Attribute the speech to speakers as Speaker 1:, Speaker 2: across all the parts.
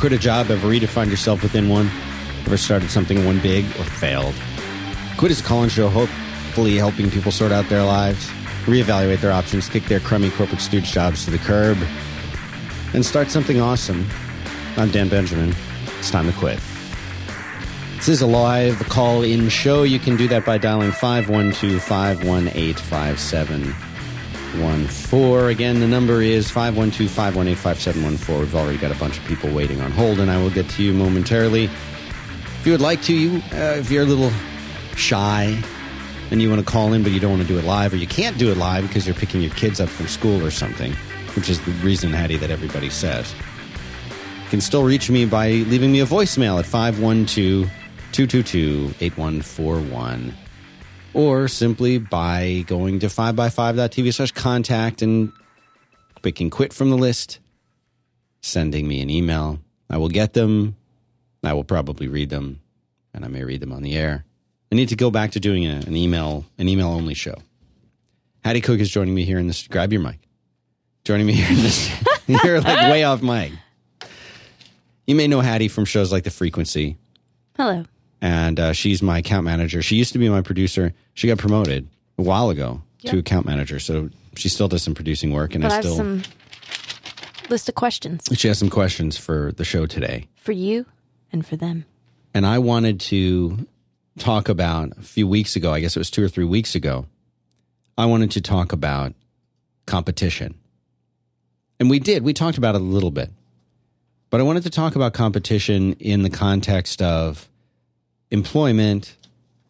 Speaker 1: Quit a job? Ever redefined yourself within one? Ever started something one big or failed? Quit is a call-in show, hopefully helping people sort out their lives, reevaluate their options, kick their crummy corporate stooge jobs to the curb, and start something awesome. I'm Dan Benjamin. It's time to quit. This is a live call in show. You can do that by dialing 512 518 5714. Again, the number is 512 518 5714. We've already got a bunch of people waiting on hold, and I will get to you momentarily. If you would like to, you, uh, if you're a little shy and you want to call in, but you don't want to do it live, or you can't do it live because you're picking your kids up from school or something, which is the reason, Hattie, that everybody says. You can still reach me by leaving me a voicemail at 512 222 8141. Or simply by going to 5by5.tv slash contact and picking quit from the list, sending me an email. I will get them. I will probably read them, and I may read them on the air. I need to go back to doing a, an email, an email only show. Hattie Cook is joining me here in this. Grab your mic. Joining me here in this. you're like way off mic. You may know Hattie from shows like The Frequency,
Speaker 2: Hello.
Speaker 1: And uh, she's my account manager. She used to be my producer. She got promoted a while ago to account manager, so she still does some producing work. And
Speaker 2: But I
Speaker 1: I still
Speaker 2: some list of questions
Speaker 1: she has some questions for the show today.
Speaker 2: for you and for them.
Speaker 1: and I wanted to talk about a few weeks ago, I guess it was two or three weeks ago, I wanted to talk about competition. And we did, we talked about it a little bit. But I wanted to talk about competition in the context of employment,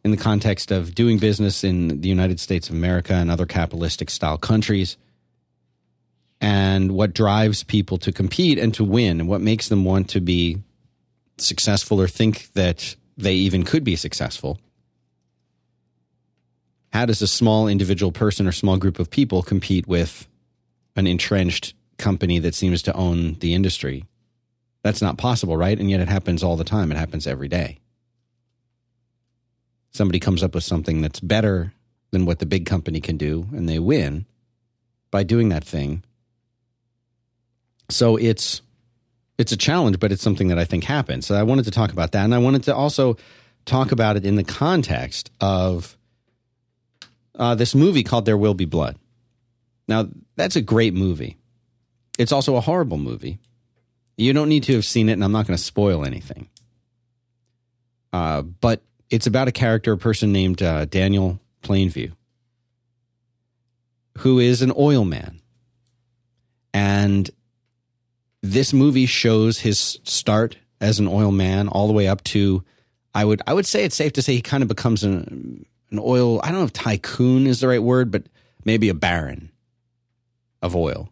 Speaker 1: in the context of doing business in the United States of America and other capitalistic style countries, and what drives people to compete and to win, and what makes them want to be successful or think that they even could be successful. How does a small individual person or small group of people compete with an entrenched company that seems to own the industry? That's not possible, right? And yet it happens all the time. It happens every day. Somebody comes up with something that's better than what the big company can do, and they win by doing that thing. So it's it's a challenge, but it's something that I think happens. So I wanted to talk about that, and I wanted to also talk about it in the context of uh, this movie called There Will Be Blood. Now, that's a great movie. It's also a horrible movie. You don't need to have seen it, and I'm not going to spoil anything. Uh, but it's about a character, a person named uh, Daniel Plainview, who is an oil man. And this movie shows his start as an oil man all the way up to I would I would say it's safe to say he kind of becomes an an oil I don't know if tycoon is the right word but maybe a baron of oil.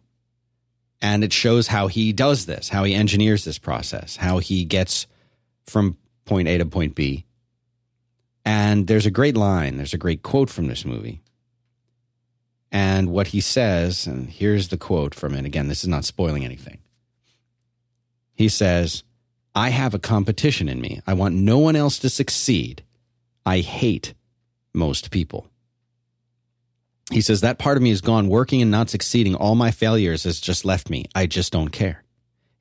Speaker 1: And it shows how he does this, how he engineers this process, how he gets from point A to point B. And there's a great line, there's a great quote from this movie. And what he says, and here's the quote from it. Again, this is not spoiling anything. He says, I have a competition in me. I want no one else to succeed. I hate most people. He says, That part of me is gone. Working and not succeeding, all my failures has just left me. I just don't care,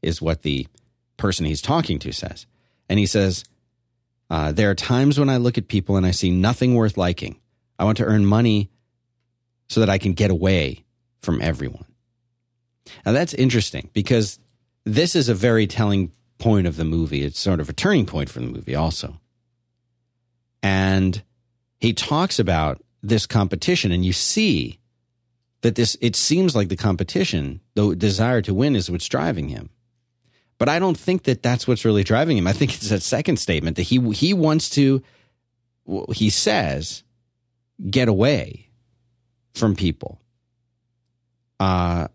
Speaker 1: is what the person he's talking to says. And he says, uh, There are times when I look at people and I see nothing worth liking. I want to earn money so that I can get away from everyone. Now, that's interesting because this is a very telling point of the movie. It's sort of a turning point for the movie, also. And he talks about this competition, and you see that this, it seems like the competition, the desire to win, is what's driving him. But I don't think that that's what's really driving him. I think it's that second statement that he he wants to, he says, get away from people. Uh,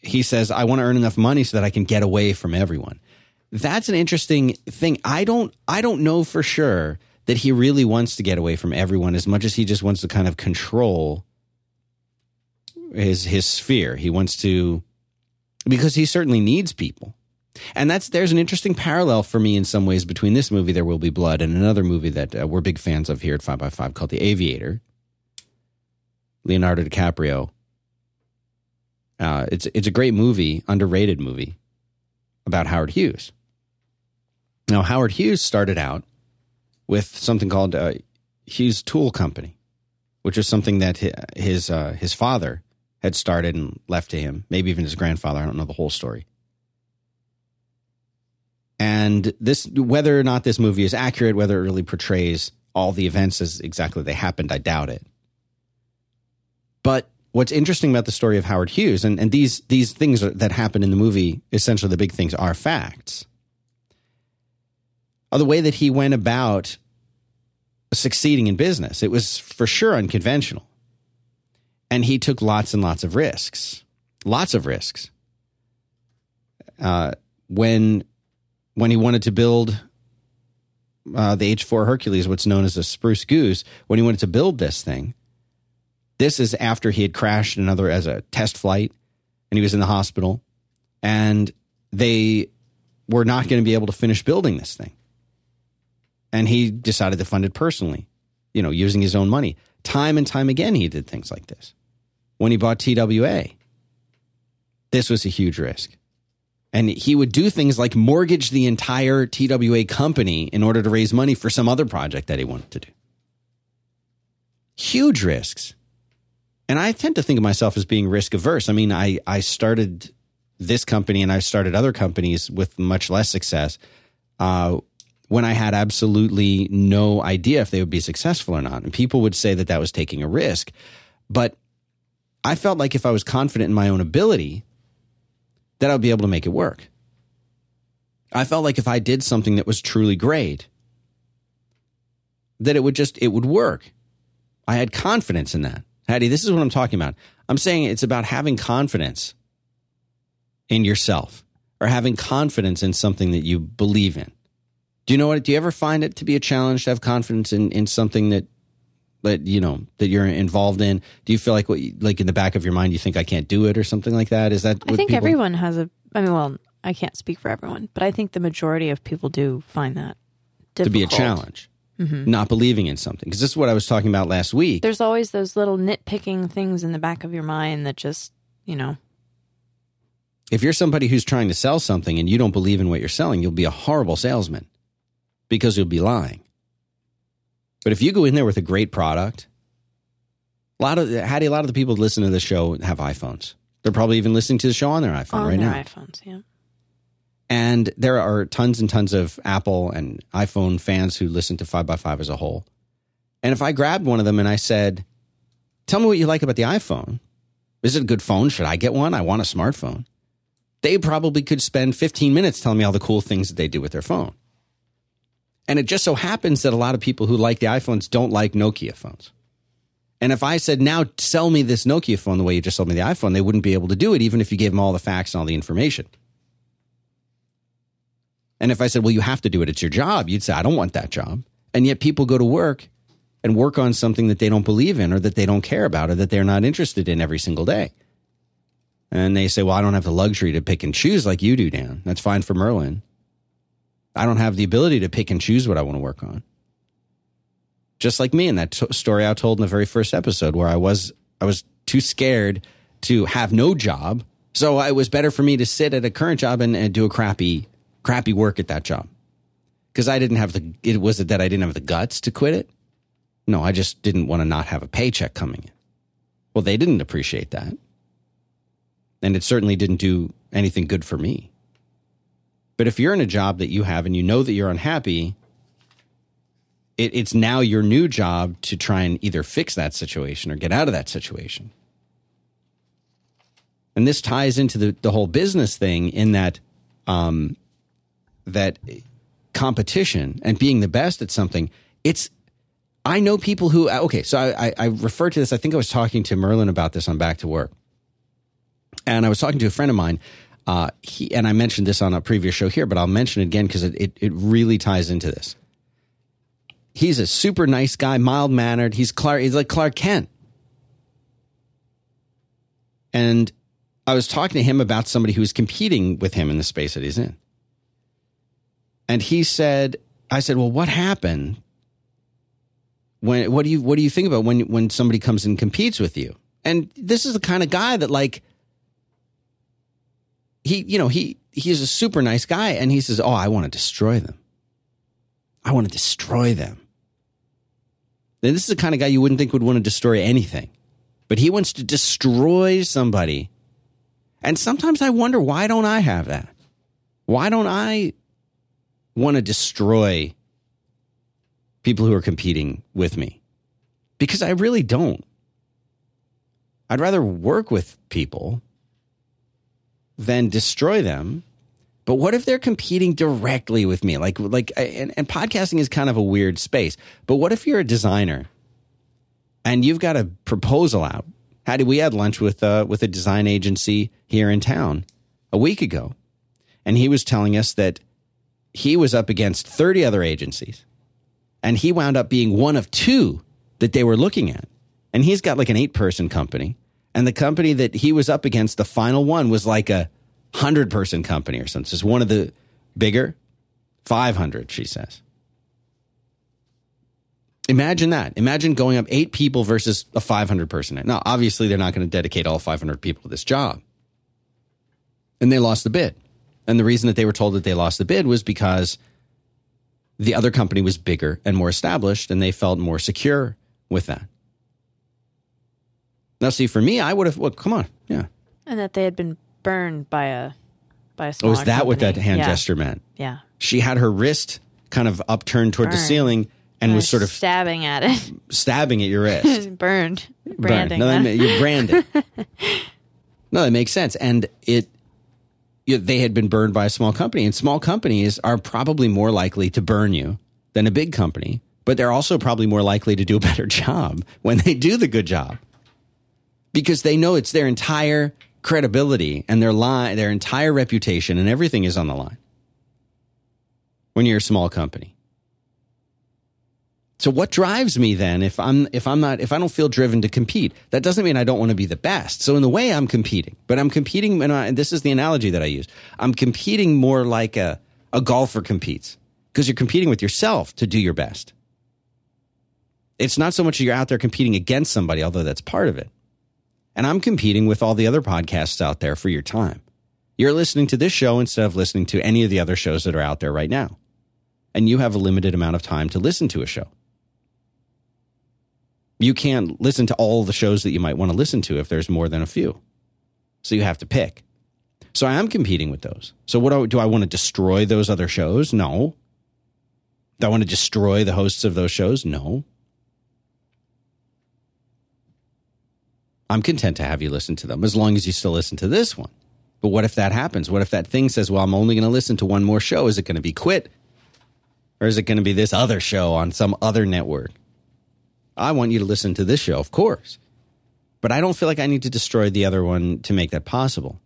Speaker 1: he says, I want to earn enough money so that I can get away from everyone. That's an interesting thing. I don't I don't know for sure that he really wants to get away from everyone as much as he just wants to kind of control his his sphere. He wants to because he certainly needs people. And that's there's an interesting parallel for me in some ways between this movie There Will Be Blood and another movie that uh, we're big fans of here at 5by5 called The Aviator. Leonardo DiCaprio. Uh, it's it's a great movie, underrated movie. about Howard Hughes. Now, Howard Hughes started out with something called uh, Hughes Tool Company, which was something that hi- his uh, his father had started and left to him, maybe even his grandfather. I don't know the whole story. And this, whether or not this movie is accurate, whether it really portrays all the events as exactly they happened, I doubt it. But what's interesting about the story of Howard Hughes, and, and these these things that happen in the movie, essentially the big things are facts, are the way that he went about succeeding in business. It was for sure unconventional. And he took lots and lots of risks, lots of risks. Uh, when when he wanted to build uh, the H four Hercules, what's known as a Spruce Goose, when he wanted to build this thing, this is after he had crashed another as a test flight, and he was in the hospital, and they were not going to be able to finish building this thing, and he decided to fund it personally, you know, using his own money. Time and time again, he did things like this. When he bought TWA, this was a huge risk. And he would do things like mortgage the entire TWA company in order to raise money for some other project that he wanted to do. Huge risks. And I tend to think of myself as being risk averse. I mean, I, I started this company and I started other companies with much less success uh, when I had absolutely no idea if they would be successful or not. And people would say that that was taking a risk. But I felt like if I was confident in my own ability, that I would be able to make it work. I felt like if I did something that was truly great, that it would just it would work. I had confidence in that. Hattie, this is what I'm talking about. I'm saying it's about having confidence in yourself or having confidence in something that you believe in. Do you know what? Do you ever find it to be a challenge to have confidence in, in something that that you know that you're involved in? Do you feel like what like in the back of your mind you think I can't do it or something like that? Is that
Speaker 2: I think people... everyone has a. I mean, well, I can't speak for everyone, but I think the majority of people do find that difficult.
Speaker 1: to be a challenge. Mm-hmm. Not believing in something because this is what I was talking about last week.
Speaker 2: There's always those little nitpicking things in the back of your mind that just you know.
Speaker 1: If you're somebody who's trying to sell something and you don't believe in what you're selling, you'll be a horrible salesman because you'll be lying. But if you go in there with a great product, a lot of Hattie, a lot of the people that listen to the show have iPhones. They're probably even listening to the show on their iPhone
Speaker 2: on
Speaker 1: right
Speaker 2: their
Speaker 1: now.
Speaker 2: iPhones, yeah.
Speaker 1: And there are tons and tons of Apple and iPhone fans who listen to Five by Five as a whole. And if I grabbed one of them and I said, Tell me what you like about the iPhone. Is it a good phone? Should I get one? I want a smartphone. They probably could spend 15 minutes telling me all the cool things that they do with their phone. And it just so happens that a lot of people who like the iPhones don't like Nokia phones. And if I said, now sell me this Nokia phone the way you just sold me the iPhone, they wouldn't be able to do it, even if you gave them all the facts and all the information. And if I said, well, you have to do it, it's your job, you'd say, I don't want that job. And yet people go to work and work on something that they don't believe in or that they don't care about or that they're not interested in every single day. And they say, well, I don't have the luxury to pick and choose like you do, Dan. That's fine for Merlin. I don't have the ability to pick and choose what I want to work on. Just like me in that t- story I told in the very first episode where I was I was too scared to have no job. So it was better for me to sit at a current job and, and do a crappy crappy work at that job. Cuz I didn't have the it was it that I didn't have the guts to quit it? No, I just didn't want to not have a paycheck coming in. Well, they didn't appreciate that. And it certainly didn't do anything good for me. But if you're in a job that you have and you know that you're unhappy, it, it's now your new job to try and either fix that situation or get out of that situation. And this ties into the, the whole business thing in that um, that competition and being the best at something. It's I know people who okay, so I, I, I refer to this. I think I was talking to Merlin about this on Back to Work, and I was talking to a friend of mine uh, he, and I mentioned this on a previous show here, but I'll mention it again because it, it, it really ties into this. He's a super nice guy, mild mannered. He's Clark. He's like Clark Kent. And I was talking to him about somebody who was competing with him in the space that he's in. And he said, I said, well, what happened? When, what do you, what do you think about when, when somebody comes and competes with you? And this is the kind of guy that like, he, you know, he he's a super nice guy and he says, "Oh, I want to destroy them. I want to destroy them." Now, this is the kind of guy you wouldn't think would want to destroy anything, but he wants to destroy somebody. And sometimes I wonder why don't I have that? Why don't I want to destroy people who are competing with me? Because I really don't. I'd rather work with people than destroy them. But what if they're competing directly with me? Like, like, and, and podcasting is kind of a weird space. But what if you're a designer and you've got a proposal out? How we had lunch with uh, with a design agency here in town a week ago, and he was telling us that he was up against 30 other agencies, and he wound up being one of two that they were looking at. And he's got like an eight person company, and the company that he was up against, the final one, was like a hundred person company or something. It's one of the bigger, five hundred. She says. Imagine that. Imagine going up eight people versus a 500 person. Now, obviously, they're not going to dedicate all 500 people to this job. And they lost the bid. And the reason that they were told that they lost the bid was because the other company was bigger and more established, and they felt more secure with that. Now, see, for me, I would have. Well, come on, yeah.
Speaker 2: And that they had been burned by a by a
Speaker 1: Oh, is that what that hand
Speaker 2: yeah.
Speaker 1: gesture meant?
Speaker 2: Yeah.
Speaker 1: She had her wrist kind of upturned toward the ceiling and was sort of
Speaker 2: stabbing at it.
Speaker 1: stabbing at your wrist.
Speaker 2: Burned.
Speaker 1: Burn.
Speaker 2: Branding.
Speaker 1: No, that
Speaker 2: that.
Speaker 1: ma- you brand it. no, that makes sense. And it, you, they had been burned by a small company, and small companies are probably more likely to burn you than a big company, but they're also probably more likely to do a better job when they do the good job because they know it's their entire credibility and their line, their entire reputation, and everything is on the line when you're a small company. So what drives me then if I'm if I'm not if I don't feel driven to compete? That doesn't mean I don't want to be the best. So in the way I'm competing, but I'm competing and, I, and this is the analogy that I use. I'm competing more like a a golfer competes because you're competing with yourself to do your best. It's not so much you're out there competing against somebody, although that's part of it. And I'm competing with all the other podcasts out there for your time. You're listening to this show instead of listening to any of the other shows that are out there right now. And you have a limited amount of time to listen to a show you can't listen to all the shows that you might want to listen to if there's more than a few. So you have to pick. So I am competing with those. So what do I, do I want to destroy those other shows? No. Do I want to destroy the hosts of those shows? No. I'm content to have you listen to them as long as you still listen to this one. But what if that happens? What if that thing says, well, I'm only going to listen to one more show? Is it going to be quit? Or is it going to be this other show on some other network? I want you to listen to this show, of course. But I don't feel like I need to destroy the other one to make that possible.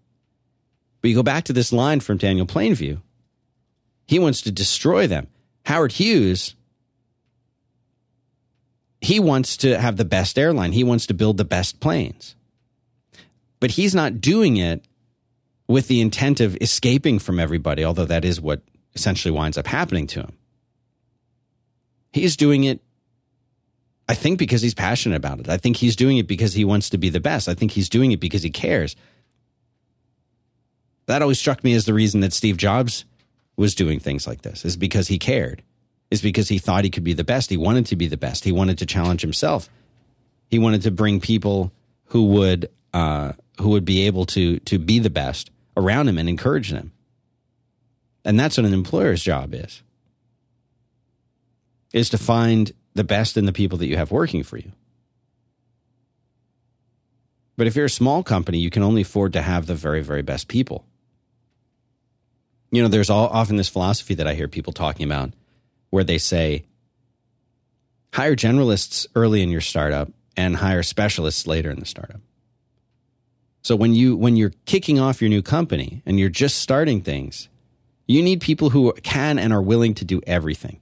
Speaker 1: But you go back to this line from Daniel Plainview. He wants to destroy them. Howard Hughes, he wants to have the best airline. He wants to build the best planes. But he's not doing it with the intent of escaping from everybody, although that is what essentially winds up happening to him. He's doing it I think because he's passionate about it. I think he's doing it because he wants to be the best. I think he's doing it because he cares. That always struck me as the reason that Steve Jobs was doing things like this is because he cared. Is because he thought he could be the best. He wanted to be the best. He wanted to challenge himself. He wanted to bring people who would uh, who would be able to to be the best around him and encourage them. And that's what an employer's job is. Is to find the best in the people that you have working for you. But if you're a small company, you can only afford to have the very, very best people. You know, there's all, often this philosophy that I hear people talking about where they say, hire generalists early in your startup and hire specialists later in the startup. So when you when you're kicking off your new company and you're just starting things, you need people who can and are willing to do everything.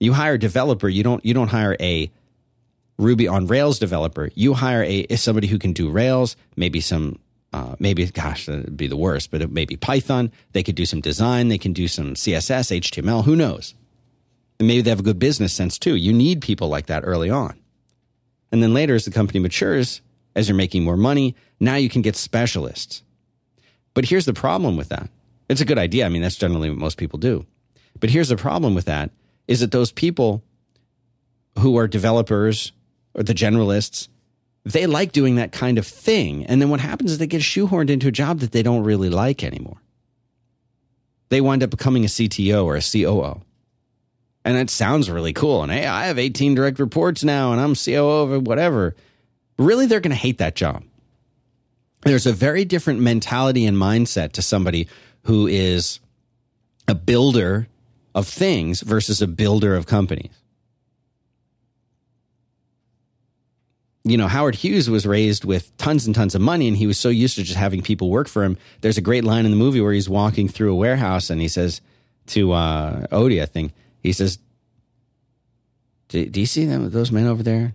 Speaker 1: You hire a developer, you don't you don't hire a Ruby on Rails developer. You hire a somebody who can do Rails, maybe some uh, maybe gosh that'd be the worst, but it may be Python. They could do some design, they can do some CSS, HTML. Who knows? And maybe they have a good business sense too. You need people like that early on, and then later as the company matures, as you're making more money, now you can get specialists. But here's the problem with that: It's a good idea. I mean, that's generally what most people do. But here's the problem with that is that those people who are developers or the generalists, they like doing that kind of thing. And then what happens is they get shoehorned into a job that they don't really like anymore. They wind up becoming a CTO or a COO. And it sounds really cool. And hey, I have 18 direct reports now and I'm COO of whatever. Really, they're going to hate that job. There's a very different mentality and mindset to somebody who is a builder of things versus a builder of companies. You know, Howard Hughes was raised with tons and tons of money, and he was so used to just having people work for him. There's a great line in the movie where he's walking through a warehouse and he says to uh, Odie, I think, he says, do, do you see them, those men over there?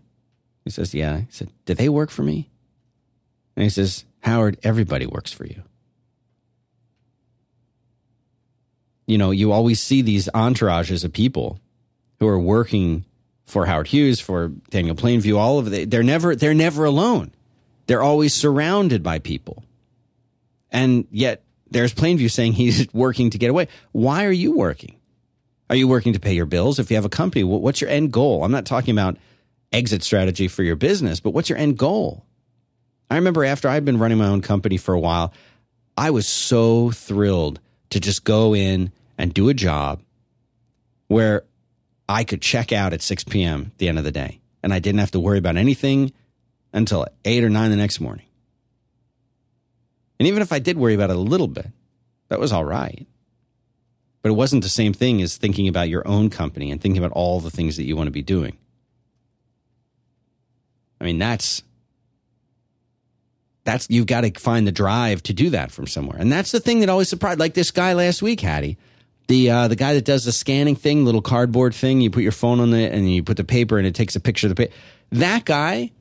Speaker 1: He says, Yeah. He said, Do they work for me? And he says, Howard, everybody works for you. You know, you always see these entourages of people who are working for Howard Hughes, for Daniel Plainview, all of it. They're never they're never alone. They're always surrounded by people. And yet there's Plainview saying he's working to get away. Why are you working? Are you working to pay your bills? If you have a company, what's your end goal? I'm not talking about exit strategy for your business, but what's your end goal? I remember after I'd been running my own company for a while, I was so thrilled to just go in and do a job where I could check out at 6 p.m. at the end of the day and I didn't have to worry about anything until 8 or 9 the next morning. And even if I did worry about it a little bit, that was all right. But it wasn't the same thing as thinking about your own company and thinking about all the things that you want to be doing. I mean, that's that's you've got to find the drive to do that from somewhere, and that's the thing that always surprised. Like this guy last week, Hattie, the uh, the guy that does the scanning thing, little cardboard thing. You put your phone on it, and you put the paper, and it takes a picture of the paper. That guy,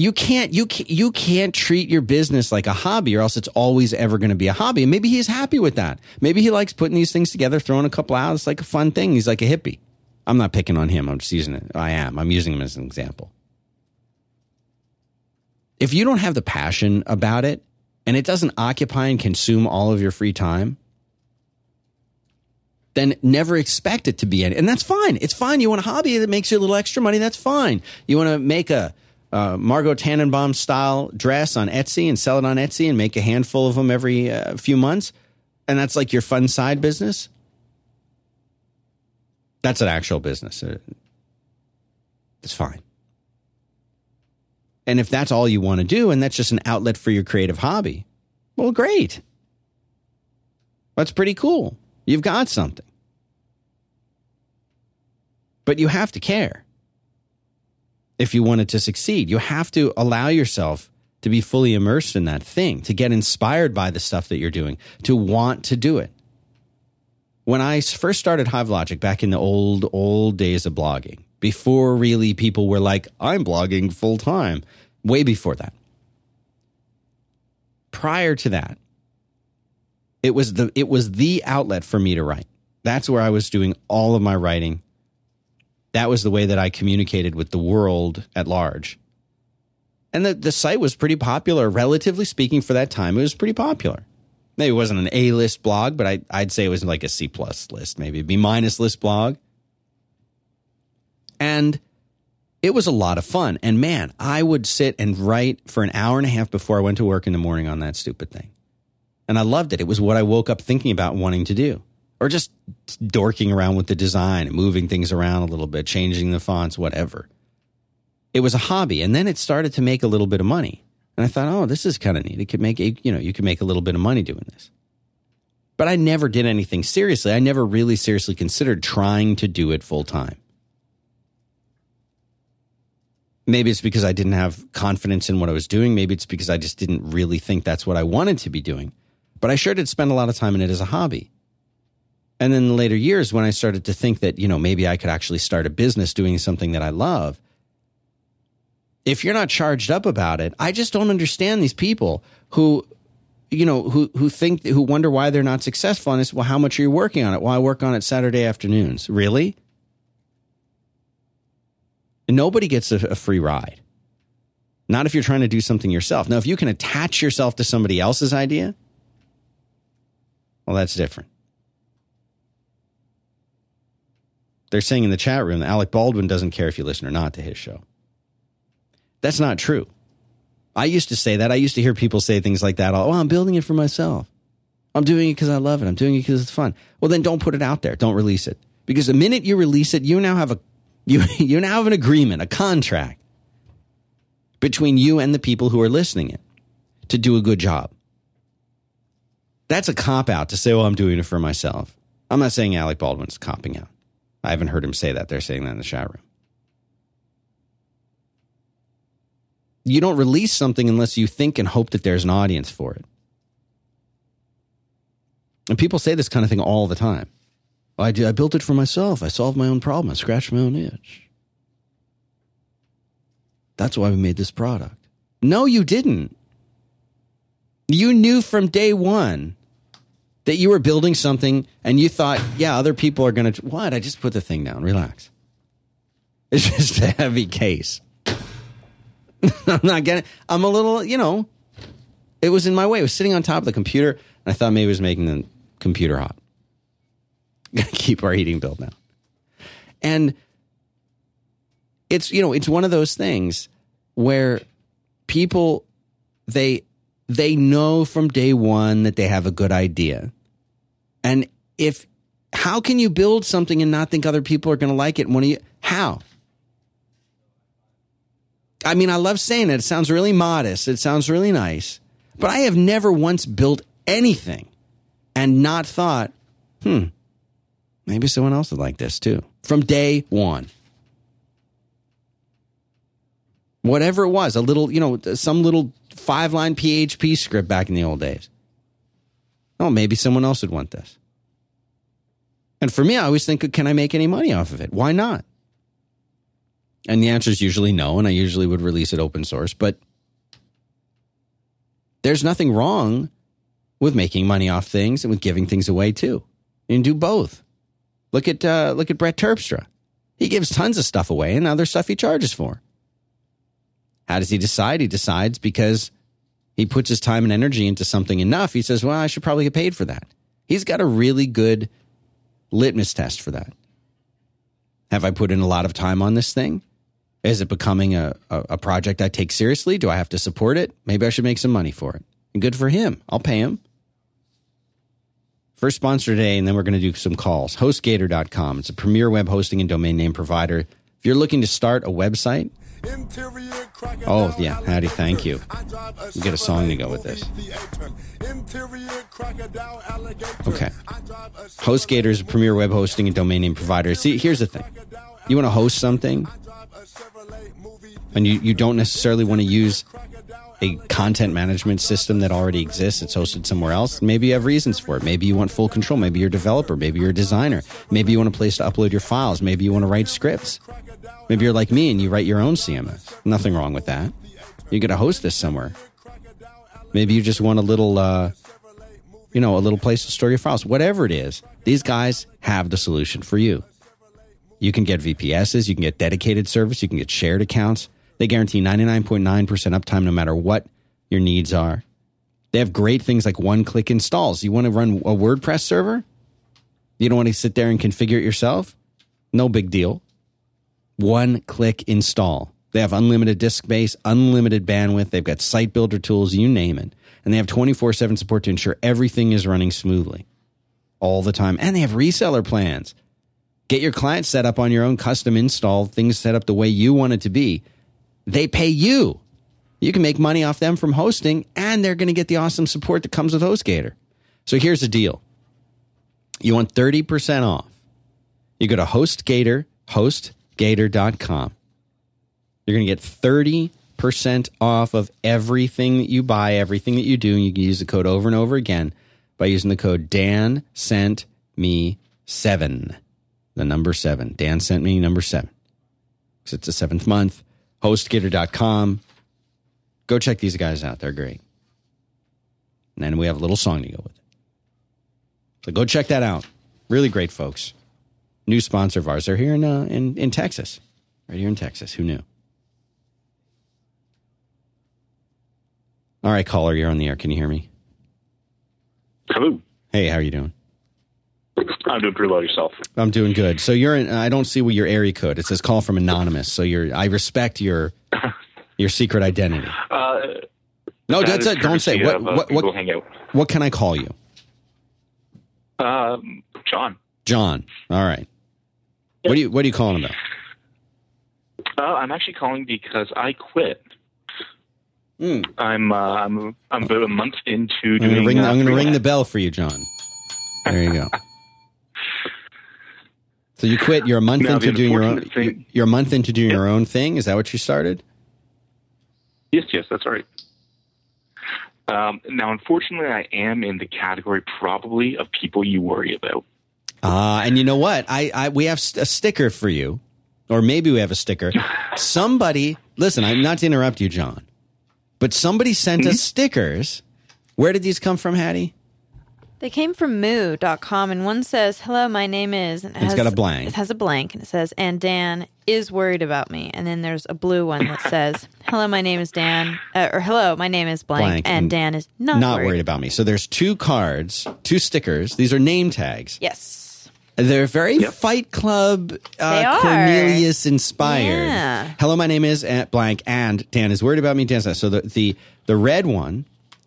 Speaker 1: you can't you can't, you can't treat your business like a hobby, or else it's always ever going to be a hobby. And maybe he's happy with that. Maybe he likes putting these things together, throwing a couple out. It's like a fun thing. He's like a hippie. I'm not picking on him. I'm just using it. I am. I'm using him as an example. If you don't have the passion about it and it doesn't occupy and consume all of your free time, then never expect it to be any. And that's fine. It's fine. You want a hobby that makes you a little extra money. That's fine. You want to make a uh, Margot Tenenbaum style dress on Etsy and sell it on Etsy and make a handful of them every uh, few months. And that's like your fun side business. That's an actual business. Uh, it's fine. And if that's all you want to do and that's just an outlet for your creative hobby, well, great. That's pretty cool. You've got something. But you have to care if you want it to succeed. You have to allow yourself to be fully immersed in that thing, to get inspired by the stuff that you're doing, to want to do it when I first started Hivelogic back in the old, old days of blogging, before really people were like, I'm blogging full time, way before that. Prior to that, it was the it was the outlet for me to write. That's where I was doing all of my writing. That was the way that I communicated with the world at large. And the, the site was pretty popular, relatively speaking, for that time. It was pretty popular maybe it wasn't an A list blog, but I, I'd say it was like a C plus list, maybe a B minus list blog. And it was a lot of fun. And man, I would sit and write for an hour and a half before I went to work in the morning on that stupid thing. And I loved it. It was what I woke up thinking about wanting to do. Or just dorking around with the design and moving things around a little bit, changing the fonts, whatever. It was a hobby. And then it started to make a little bit of money. And I thought, oh, this is kind of neat. It could make, you know, you could make a little bit of money doing this. But I never did anything seriously. I never really seriously considered trying to do it full time. Maybe it's because I didn't have confidence in what I was doing. Maybe it's because I just didn't really think that's what I wanted to be doing. But I sure did spend a lot of time in it as a hobby. And then in the later years, when I started to think that, you know, maybe I could actually start a business doing something that I love, if you're not charged up about it, I just don't understand these people who, you know, who who think who wonder why they're not successful. And it's well, how much are you working on it? Well, I work on it Saturday afternoons. Really? nobody gets a, a free ride. Not if you're trying to do something yourself. Now, if you can attach yourself to somebody else's idea, Well, that's different. They're saying in the chat room that Alec Baldwin doesn't care if you listen or not to his show. That's not true. I used to say that. I used to hear people say things like that. Oh, I'm building it for myself. I'm doing it because I love it. I'm doing it because it's fun. Well, then don't put it out there. Don't release it. Because the minute you release it, you now have a you you now have an agreement, a contract between you and the people who are listening it to do a good job. That's a cop out to say, "Well, I'm doing it for myself." I'm not saying Alec Baldwin's copping out. I haven't heard him say that. They're saying that in the chat room. You don't release something unless you think and hope that there's an audience for it. And people say this kind of thing all the time. I, did, I built it for myself. I solved my own problem. I scratched my own itch. That's why we made this product. No, you didn't. You knew from day one that you were building something and you thought, yeah, other people are going to. What? I just put the thing down. Relax. It's just a heavy case. I'm not getting. I'm a little, you know. It was in my way. It was sitting on top of the computer, and I thought maybe it was making the computer hot. Gotta keep our heating bill down. And it's you know it's one of those things where people they they know from day one that they have a good idea, and if how can you build something and not think other people are going to like it? Of you how I mean, I love saying it. It sounds really modest. It sounds really nice. But I have never once built anything and not thought, hmm, maybe someone else would like this too. From day one. Whatever it was, a little, you know, some little five line PHP script back in the old days. Oh, maybe someone else would want this. And for me, I always think, can I make any money off of it? Why not? And the answer is usually no, and I usually would release it open source. But there's nothing wrong with making money off things and with giving things away too. You can do both. Look at uh, look at Brett Terpstra. He gives tons of stuff away, and other stuff he charges for. How does he decide? He decides because he puts his time and energy into something enough. He says, "Well, I should probably get paid for that." He's got a really good litmus test for that. Have I put in a lot of time on this thing? Is it becoming a, a, a, project I take seriously? Do I have to support it? Maybe I should make some money for it. And good for him. I'll pay him. First sponsor today, and then we're going to do some calls. HostGator.com. It's a premier web hosting and domain name provider. If you're looking to start a website, oh, yeah, Hattie, thank you. We get a song to go with this. Okay. HostGator is a premier web hosting and domain name provider. See, here's the thing you want to host something, and you, you don't necessarily want to use a content management system that already exists, it's hosted somewhere else. Maybe you have reasons for it. Maybe you want full control. Maybe you're a developer. Maybe you're a designer. Maybe you want a place to upload your files. Maybe you want to write scripts. Maybe you're like me and you write your own CMS. Nothing wrong with that. You got to host this somewhere. Maybe you just want a little, uh, you know, a little place to store your files. Whatever it is, these guys have the solution for you. You can get VPSs, you can get dedicated service, you can get shared accounts. They guarantee 99.9% uptime no matter what your needs are. They have great things like one click installs. You want to run a WordPress server? You don't want to sit there and configure it yourself? No big deal. One click install. They have unlimited disk space, unlimited bandwidth. They've got site builder tools, you name it. And they have 24 7 support to ensure everything is running smoothly all the time. And they have reseller plans. Get your client set up on your own custom install, things set up the way you want it to be. They pay you. You can make money off them from hosting, and they're going to get the awesome support that comes with HostGator. So here's the deal you want 30% off. You go to HostGator, hostgator.com. You're going to get 30% off of everything that you buy, everything that you do. And you can use the code over and over again by using the code Dan sent me seven. The number seven. Dan sent me number seven. Because it's the seventh month hostgator.com. Go check these guys out. They're great. And then we have a little song to go with it. So go check that out. Really great folks. New sponsor of ours. They're here in, uh, in, in Texas. Right here in Texas. Who knew? All right, caller, you're on the air. Can you hear me?
Speaker 3: Hello.
Speaker 1: Hey, how are you doing?
Speaker 3: I'm doing pretty well yourself.
Speaker 1: I'm doing good. So you're in, I don't see what your area code. It says call from anonymous. So you're I respect your your secret identity.
Speaker 3: Uh,
Speaker 1: No,
Speaker 3: that
Speaker 1: that's it. Don't say what
Speaker 3: uh,
Speaker 1: what what, what can I call you?
Speaker 3: Um, John,
Speaker 1: John. All right. What do you what are you calling about?
Speaker 3: uh, I'm actually calling because I quit.
Speaker 1: Hmm.
Speaker 3: I'm uh, I'm I'm about a month into
Speaker 1: I'm
Speaker 3: doing.
Speaker 1: gonna ring
Speaker 3: uh,
Speaker 1: I'm gonna ring the bell for you, John. There you go. So you quit. You're a month
Speaker 3: Now,
Speaker 1: into doing your own.
Speaker 3: thing-
Speaker 1: You're a month into doing your own thing. Is that what you started?
Speaker 3: Yes, yes, that's right. Um, now, unfortunately, I am in the category probably of people you worry about.
Speaker 1: Ah, and you know what? I, I we have a sticker for you, or maybe we have a sticker. Somebody, listen. I'm not to interrupt you, John, but somebody sent
Speaker 3: Mm-hmm.
Speaker 1: us stickers. Where did these come from, Hattie?
Speaker 2: They came from moo.com and one says, Hello, my name is. And it
Speaker 1: It's
Speaker 2: has,
Speaker 1: got a blank.
Speaker 2: It has a blank and it says, And Dan is worried about me. And then there's a blue one that says, Hello, my name is Dan. Uh, or Hello, my name is blank.
Speaker 1: Blank,
Speaker 2: and
Speaker 1: and
Speaker 2: Dan is not,
Speaker 1: Not
Speaker 2: worried.
Speaker 1: worried about me. So there's two cards, two stickers. These are name tags.
Speaker 2: Yes.
Speaker 1: They're very
Speaker 3: Yep.
Speaker 1: Fight Club uh. Cornelius inspired.
Speaker 2: Yeah.
Speaker 1: Hello, my name is at blank, and Dan is worried about me. Dan says so. The the the red one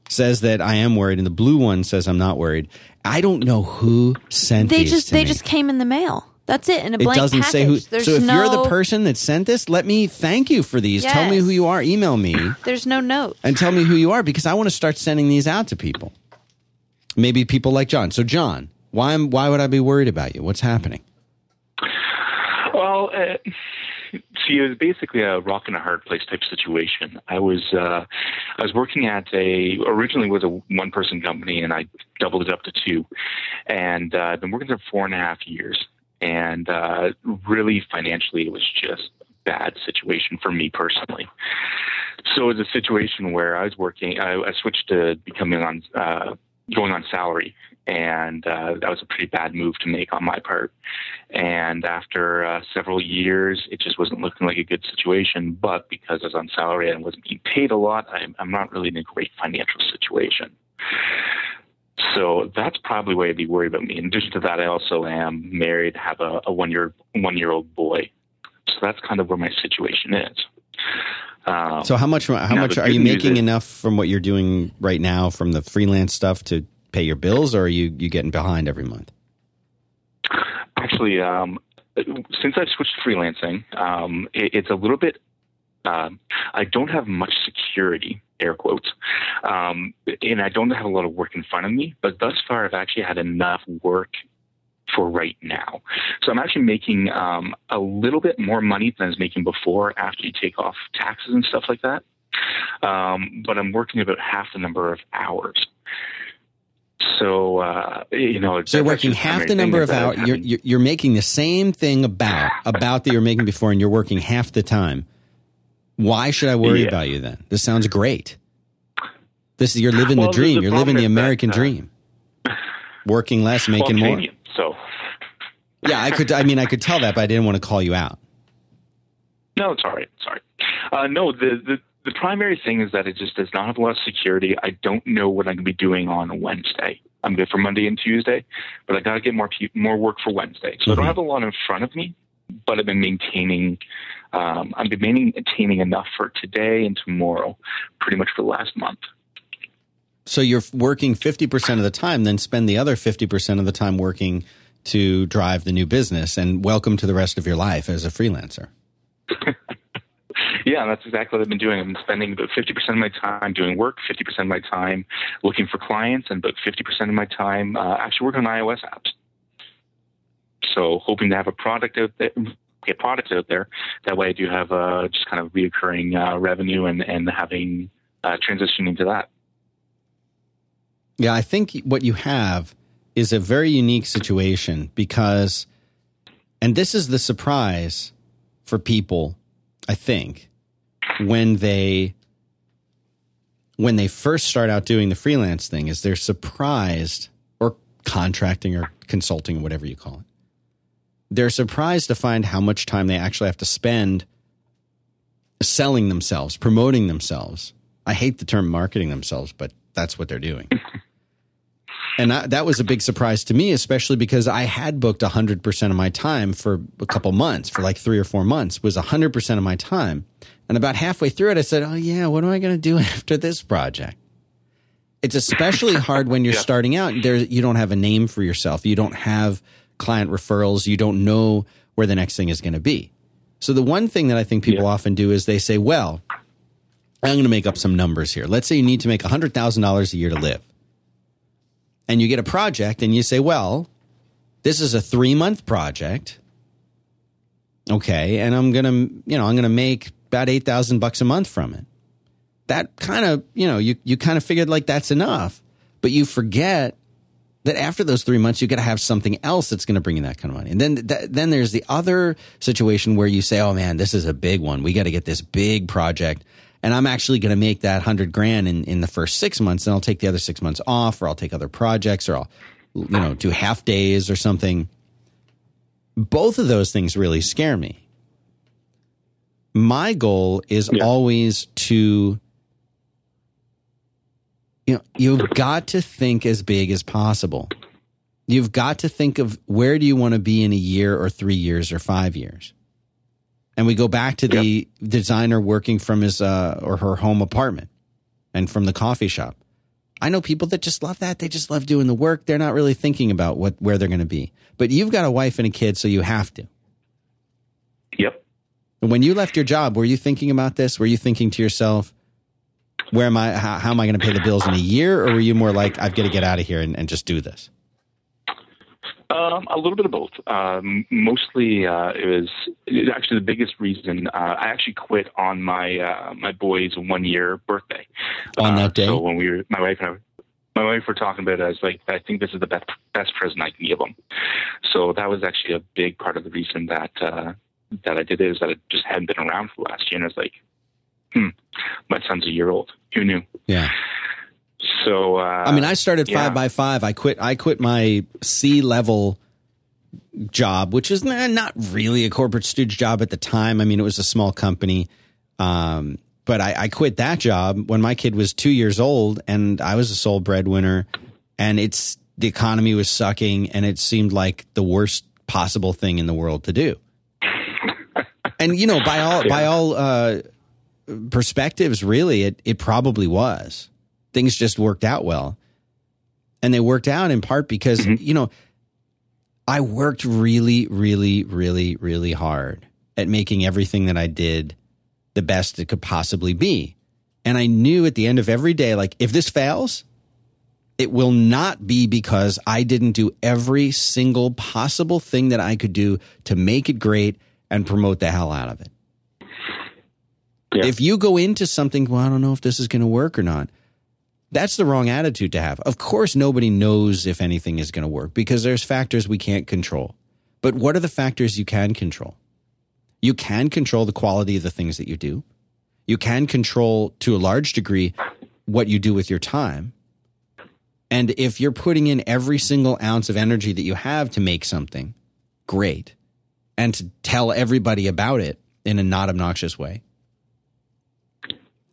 Speaker 1: says that I am worried, and the blue one says I'm not worried. I don't know who sent
Speaker 2: They
Speaker 1: these
Speaker 2: just
Speaker 1: to
Speaker 2: they
Speaker 1: me.
Speaker 2: just came in the mail. That's it in a blank
Speaker 1: It
Speaker 2: blank
Speaker 1: doesn't
Speaker 2: package.
Speaker 1: say who.
Speaker 2: There's
Speaker 1: so if
Speaker 2: no,
Speaker 1: you're the person that sent this, let me thank you for these. Tell me who you are. Email me
Speaker 2: There's no note.
Speaker 1: and tell me who you are because I want to start sending these out to people. Maybe people like John. So John, why am why would I be worried about you? What's happening?
Speaker 3: Well, uh, see, it was basically a rock and a hard place type situation. I was uh, I was working at a originally was a one person company, and I doubled it up to two, and uh, I've been working there four and a half years. And uh, really, financially, it was just a bad situation for me personally. So it was a situation where I was working. I, I switched to becoming on uh, going on salary, and uh, that was a pretty bad move to make on my part. And after uh, several years, it just wasn't looking like a good situation. But because I was on salary and wasn't being paid a lot, I'm, I'm not really in a great financial situation. So that's probably why I'd be worried about me. In addition to that, I also am married, have a, a one year one year old boy. So that's kind of where my situation is. Um,
Speaker 1: So how much how much are you making
Speaker 3: is-
Speaker 1: enough from what you're doing right now from the freelance stuff to pay your bills, or are you you getting behind every month?
Speaker 3: Actually, um, since I've switched to freelancing, um, it, it's a little bit. Um, I don't have much security, air quotes, um, and I don't have a lot of work in front of me. But thus far, I've actually had enough work for right now. So I'm actually making um, a little bit more money than I was making before after you take off taxes and stuff like that. Um, but I'm working about half the number of hours. So uh, you know,
Speaker 1: So you're working half the number of hours. You're, you're making the same thing about about that you're making before, and you're working half the time. Why should I worry
Speaker 3: Yeah.
Speaker 1: about you then? This sounds great. This is you're living
Speaker 3: Well,
Speaker 1: the dream. you're living the
Speaker 3: is that,
Speaker 1: American
Speaker 3: uh,
Speaker 1: dream. Working less, making
Speaker 3: I'm
Speaker 1: more.
Speaker 3: So
Speaker 1: Yeah, I could. I mean, I could tell that, but I didn't want to call you out.
Speaker 3: No, it's all right. Sorry. Uh, no, the, the the primary thing is that it just does not have a lot of security. I don't know what I'm going to be doing on Wednesday. I'm good for Monday and Tuesday, but I got to get more pe- more work for Wednesday. So I
Speaker 1: Mhm.
Speaker 3: don't have a lot in front of me, but I've been maintaining. Um, I've been maintaining enough for today and tomorrow, pretty much for the last month.
Speaker 1: So you're working 50% of the time, then spend the other 50% of the time working to drive the new business and welcome to the rest of your life as a freelancer.
Speaker 3: Yeah, that's exactly what I've been doing. I've been spending about 50% of my time doing work, 50% of my time looking for clients, and about 50% of my time uh, actually working on iOS apps. So hoping to have a product out there, get products out there. That way I do have uh, just kind of reoccurring uh, revenue and, and having uh, transitioning to that.
Speaker 1: Yeah, I think what you have is a very unique situation because, and this is the surprise for people, I think, when they when they first start out doing the freelance thing is they're surprised or contracting or consulting whatever you call it. They're surprised to find how much time they actually have to spend selling themselves promoting themselves. I hate the term marketing themselves but that's what they're doing. And I, that was a big surprise to me, especially because I had booked 100% of my time for a couple months, for like three or four months, was 100% of my time. And about halfway through it, I said, Oh, yeah, what am I going to do after this project? It's especially hard when you're yeah. starting out. There, you don't have a name for yourself. You don't have client referrals. You don't know where the next thing is going to be. So the one thing that I think people yeah. often do is they say, "Well, I'm going to make up some numbers here. Let's say you need to make $100,000 a year to live. And you get a project and you say, well, this is a three month project. Okay. And I'm going to, you know, I'm going to make about 8,000 bucks a month from it. That kind of, you know, you, you kind of figured like that's enough, but you forget that after those three months, you got to have something else that's going to bring you that kind of money. And then, th- then there's the other situation where you say, oh man, this is a big one. We got to get this big project and I'm actually going to make that hundred grand in, in the first six months, and I'll take the other six months off, or I'll take other projects, or I'll, you know, do half days or something. Both of those things really scare me. My goal is yeah. always to, you know, you've got to think as big as possible. You've got to think of where do you want to be in a year or three years or five years and we go back to the designer working from his uh, or her home apartment and from the coffee shop. I know people that just love that. They just love doing the work. They're not really thinking about what where they're going to be. But you've got a wife and a kid, so you have to. When you left your job, were you thinking about this? Were you thinking to yourself, "Where am I? How, how am I going to pay the bills in a year?" Or were you more like, "I've got to get out of here and, and just do this"?
Speaker 3: Um, a little bit of both. Um, mostly, uh, it was it actually the biggest reason. Uh, I actually quit on my uh, my boy's one year birthday.
Speaker 1: On that uh, day,
Speaker 3: so when we were, my wife and I, my wife were talking about it, I was like, I think this is the best best present I can give him. So that was actually a big part of the reason that uh, that I did is that it just hadn't been around for the last year, and I was like, hmm, my son's a year old. Who knew?
Speaker 1: Yeah.
Speaker 3: So uh,
Speaker 1: I mean, I started yeah. five by five. I quit. I quit my C level job, which was not really a corporate stooge job at the time. I mean, it was a small company. Um, but I, I, quit that job when my kid was two years old, and I was a sole breadwinner, and it's the economy was sucking, and it seemed like the worst possible thing in the world to do. And you know, by all yeah. by all uh, perspectives, really, it it probably was things just worked out well. And they worked out in part because, mm-hmm. you know, I worked really, really, really, really hard at making everything that I did the best it could possibly be. And I knew at the end of every day, like, if this fails, it will not be because I didn't do every single possible thing that I could do to make it great and promote the hell out of it. Yeah. If you go into something, well, I don't know if this is going to work or not. That's the wrong attitude to have. Of course, nobody knows if anything is going to work because there's factors we can't control. But what are the factors you can control? You can control the quality of the things that you do. You can control to a large degree what you do with your time. And if you're putting in every single ounce of energy that you have to make something great and to tell everybody about it in a not obnoxious way,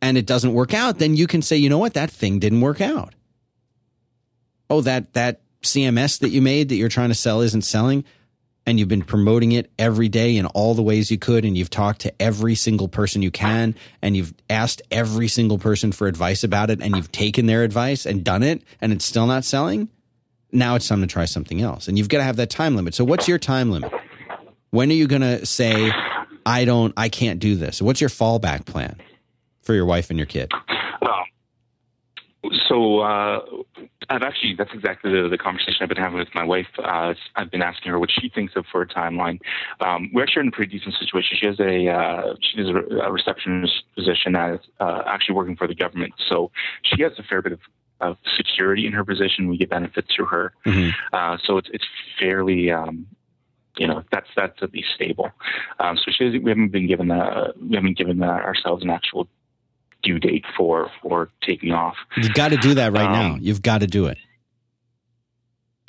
Speaker 1: and it doesn't work out, then you can say, you know what, that thing didn't work out. Oh, that that CMS that you made that you're trying to sell isn't selling, and you've been promoting it every day in all the ways you could, and you've talked to every single person you can, and you've asked every single person for advice about it, and you've taken their advice and done it, and it's still not selling. Now it's time to try something else, and you've got to have that time limit. So, what's your time limit? When are you going to say, "I don't, I can't do this"? What's your fallback plan? for your wife and your kid?
Speaker 3: Um, so uh, I've actually that's exactly the, the, conversation I've been having with my wife. Uh, I've been asking her what she thinks of for a timeline. Um, we're actually in a pretty decent situation. She has a uh, she has a, receptionist position as uh, actually working for the government, so she has a fair bit of of security in her position. We get benefits through her, mm-hmm. uh, so it's it's fairly um, you know that's that's at least stable. Um, so we haven't been given that we haven't given ourselves an actual due date for for taking off.
Speaker 1: You've got to do that right um, now. You've got to do it.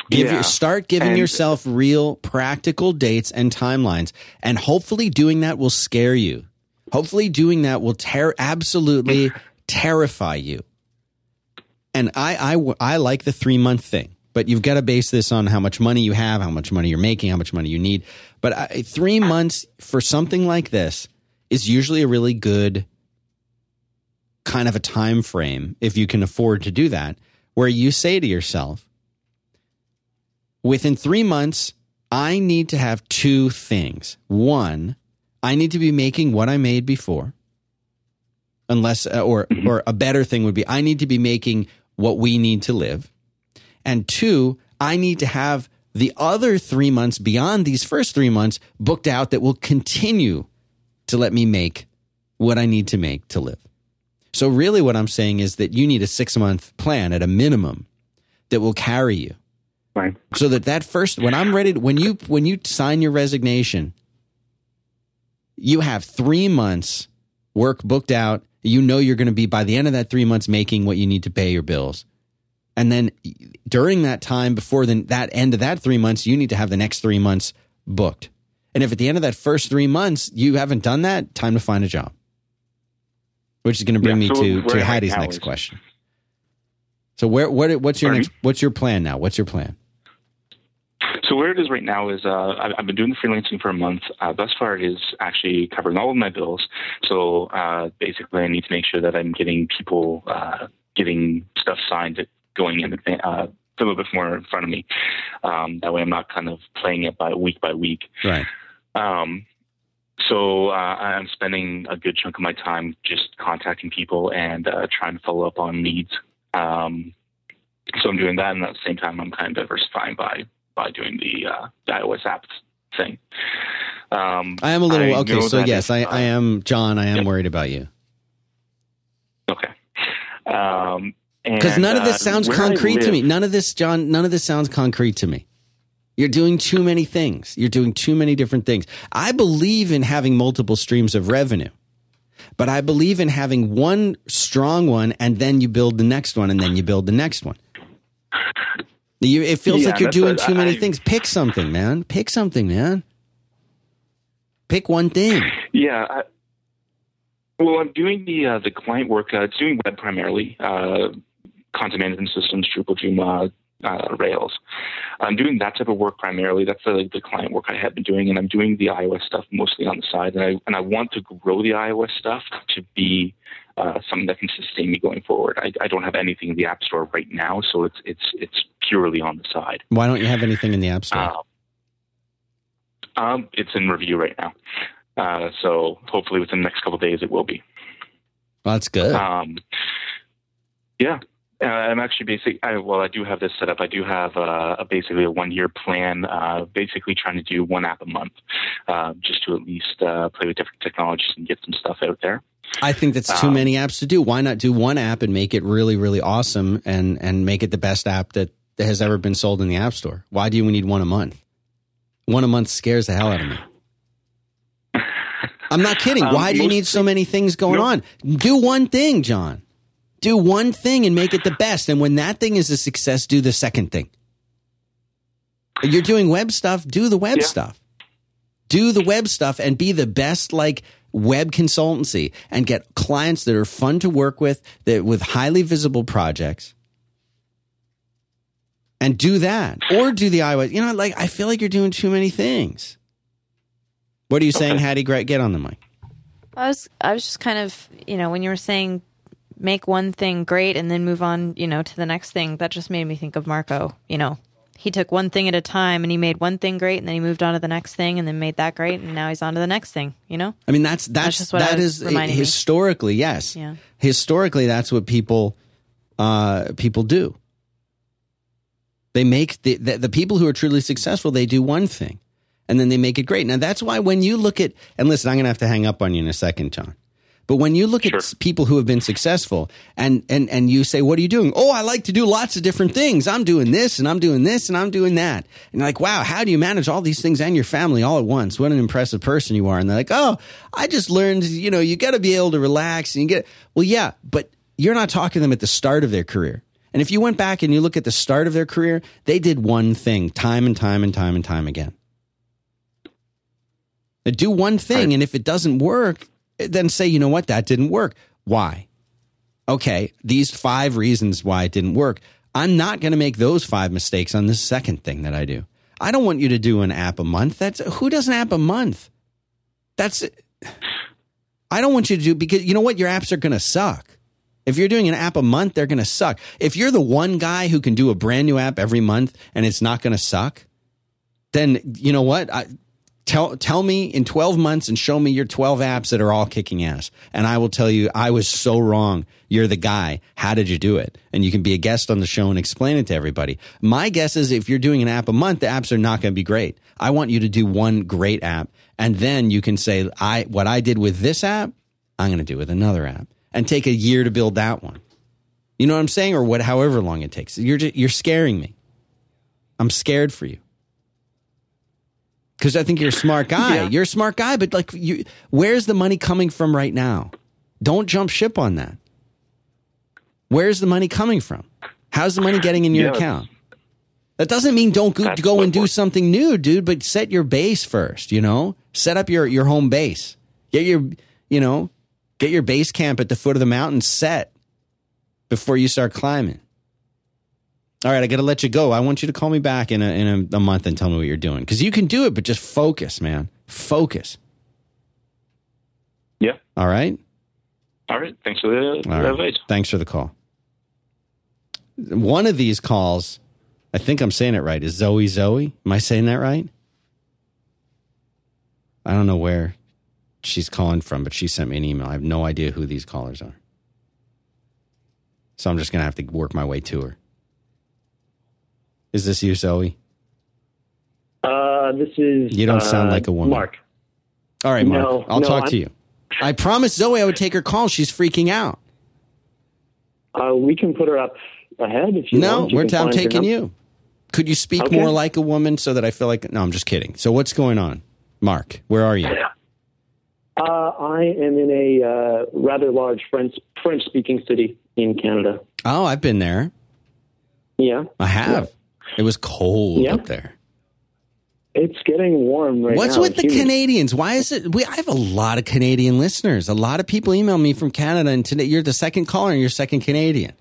Speaker 1: Give yeah. your, start giving and, yourself real practical dates and timelines, and hopefully doing that will scare you. Hopefully doing that will ter- absolutely terrify you. And I, I, I like the three month thing. But you've got to base this on how much money you have, how much money you're making, how much money you need. But uh, three months for something like this is usually a really good kind of a time frame if you can afford to do that, where you say to yourself, within three months, I need to have two things. One, I need to be making what I made before. Unless, uh, or, or a better thing would be, I need to be making what we need to live. And two, I need to have the other three months beyond these first three months booked out that will continue to let me make what I need to make to live. So, really, what I'm saying is that you need a six month plan at a minimum that will carry you.
Speaker 3: Right.
Speaker 1: So that that first, when I'm ready, when you when you sign your resignation, you have three months work booked out. You know you're going to be by the end of that three months making what you need to pay your bills, and then during that time before the, that end of that three months, you need to have the next three months booked. And if at the end of that first three months you haven't done that, time to find a job. Which is going to bring
Speaker 3: Yeah,
Speaker 1: me to to
Speaker 3: Haddie's
Speaker 1: next question. So where what what's your
Speaker 3: Pardon
Speaker 1: next what's your plan now? What's your plan?
Speaker 3: So where it is right now is uh, I've, I've been doing the freelancing for a month. Uh, thus far, it is actually covering all of my bills. So uh, basically, I need to make sure that I'm getting people uh, getting stuff signed, going in uh, a little bit more in front of me. Um, that way, I'm not kind of playing it by week by week.
Speaker 1: Right.
Speaker 3: Um, so uh, I'm spending a good chunk of my time just contacting people and uh, trying to follow up on needs. Um, so I'm doing that, and at the same time, I'm kind of diversifying by by doing the, uh, the iOS apps thing. Um,
Speaker 1: I am a little
Speaker 3: I
Speaker 1: okay. So yes, I,
Speaker 3: uh,
Speaker 1: I am John. I am
Speaker 3: Yep.
Speaker 1: worried about you
Speaker 3: Okay. Um,
Speaker 1: because none of this
Speaker 3: uh,
Speaker 1: sounds concrete to me. None of this, John. None of this sounds concrete to me. You're doing too many things. You're doing too many different things. I believe in having multiple streams of revenue, but I believe in having one strong one and then you build the next one and then you build the next one. You, it feels
Speaker 3: Yeah,
Speaker 1: like you're doing too many
Speaker 3: I-
Speaker 1: things. Pick something, man. Pick something, man. Pick one thing.
Speaker 3: Yeah. I, well, I'm doing the uh, the client work. Uh, it's doing web primarily, uh, content management systems, Drupal, Joomla, uh, Rails. I'm doing that type of work primarily. That's the, the client work I have been doing, and I'm doing the iOS stuff mostly on the side. And I and I want to grow the iOS stuff to be uh, something that can sustain me going forward. I, I don't have anything in the App Store right now, so it's it's it's purely on the side.
Speaker 1: Why don't you have anything in the App Store?
Speaker 3: Um, um, it's in review right now. Uh, so hopefully within the next couple of days it will be.
Speaker 1: well, that's good.
Speaker 3: Um, yeah. Uh, I'm actually basic. I, well, I do have this set up. I do have uh, a basically a one year plan. Uh, basically, trying to do one app a month, uh, just to at least uh, play with different technologies and get some stuff out there.
Speaker 1: I think that's too
Speaker 3: um,
Speaker 1: many apps to do. Why not do one app and make it really, really awesome and and make it the best app that, that has ever been sold in the App Store? Why do we need one a month? One a month scares the hell out of me. I'm not kidding.
Speaker 3: Um,
Speaker 1: Why do you need so many things going
Speaker 3: No.
Speaker 1: on? Do one thing, John. Do one thing and make it the best. And when that thing is a success, do the second thing. You're doing web stuff, do the web
Speaker 3: Yeah.
Speaker 1: stuff. Do the web stuff and be the best like web consultancy and get clients that are fun to work with that with highly visible projects. And do that. Or do the iOS. You know, like I feel like you're doing too many things. What are you saying,
Speaker 3: Okay.
Speaker 1: Haddie? Great, get on the mic.
Speaker 2: I was I was just kind of you know when you were saying make one thing great and then move on you know to the next thing that just made me think of Marco you know he took one thing at a time and he made one thing great and then he moved on to the next thing and then made that great and now he's on to the next thing you know
Speaker 1: I mean, that's that's,
Speaker 2: just what
Speaker 1: that is
Speaker 2: reminding me.
Speaker 1: historically yes.
Speaker 2: Yeah.
Speaker 1: Historically, that's what people uh, people do. They make the, the the people who are truly successful. They do one thing, and then they make it great. Now that's why when you look at and listen, I'm going to have to hang up on you in a second, John. But when you look at
Speaker 3: Sure.
Speaker 1: s- people who have been successful and, and, and you say, what are you doing? Oh, I like to do lots of different things. I'm doing this and I'm doing this and I'm doing that. And you're like, wow, how do you manage all these things and your family all at once? What an impressive person you are. And they're like, oh, I just learned, you know, you got to be able to relax and you get, well, yeah, but you're not talking to them at the start of their career. And if you went back and you look at the start of their career, they did one thing time and time and time and time again. They do one thing, and if it doesn't work, then say, you know what, that didn't work. Why? Okay, these five reasons why it didn't work. I'm not going to make those five mistakes on the second thing that I do. I don't want you to do an app a month. That's who does an app a month? That's I don't want you to do because you know what? Your apps are going to suck. If you're doing an app a month, they're going to suck. If you're the one guy who can do a brand new app every month and it's not going to suck, then you know what? I, tell tell me in 12 months and show me your 12 apps that are all kicking ass. And i will tell you i was so wrong. You're the guy. How did you do it? And you can be a guest on the show and explain it to everybody. My guess is if you're doing an app a month the apps are not going to be great. I want you to do one great app and then you can say i what i did with this app i'm going to do with another app. And take a year to build that one. You know what i'm saying? Or what however long it takes. You're just, you're scaring me. I'm scared for you because I think you're a smart guy.
Speaker 3: Yeah.
Speaker 1: You're a smart guy, but like, you, where's the money coming from right now? Don't jump ship on that. Where's the money coming from? How's the money getting in your
Speaker 3: Yeah,
Speaker 1: account? That doesn't mean don't go, go and do something new, dude. But set your base first. You know, set up your your home base. Get your you know, get your base camp at the foot of the mountain set before you start climbing. All right, I got to let you go. I want you to call me back in a in a, a month and tell me what you're doing because you can do it, but just focus, man. Focus.
Speaker 3: Yeah.
Speaker 1: All right.
Speaker 3: All right. Thanks for the,
Speaker 1: right.
Speaker 3: advice.
Speaker 1: Thanks for the call. One of these calls, I think I'm saying it right, is Zoe Zoe. Am I saying that right? I don't know where she's calling from, but she sent me an email. I have no idea who these callers are. So I'm just going to have to work my way to her. Is this you, Zoe?
Speaker 4: Uh, this is.
Speaker 1: You don't sound
Speaker 4: uh,
Speaker 1: like a woman.
Speaker 4: Mark.
Speaker 1: All right, Mark.
Speaker 4: No,
Speaker 1: I'll
Speaker 4: no,
Speaker 1: talk
Speaker 4: I'm-
Speaker 1: to you. I promised Zoe I would take her call. She's freaking out.
Speaker 4: Uh, we can put her up ahead if you
Speaker 1: No,
Speaker 4: want. You
Speaker 1: we're
Speaker 4: can
Speaker 1: I'm taking you. Could you speak
Speaker 4: Okay.
Speaker 1: more like a woman so that I feel like? No, I'm just kidding. So what's going on, Mark? Where are you?
Speaker 4: Uh, I am in a uh, rather large French French speaking city in Canada.
Speaker 1: Oh, I've been there.
Speaker 4: Yeah,
Speaker 1: I have. It was cold
Speaker 4: Yeah.
Speaker 1: up there.
Speaker 4: it's getting warm right now.
Speaker 1: What's
Speaker 4: now.
Speaker 1: with the. Canadians? Why is it? We, I have a lot of Canadian listeners. A lot of people email me from Canada, and today you're the second caller, and you're second Canadian.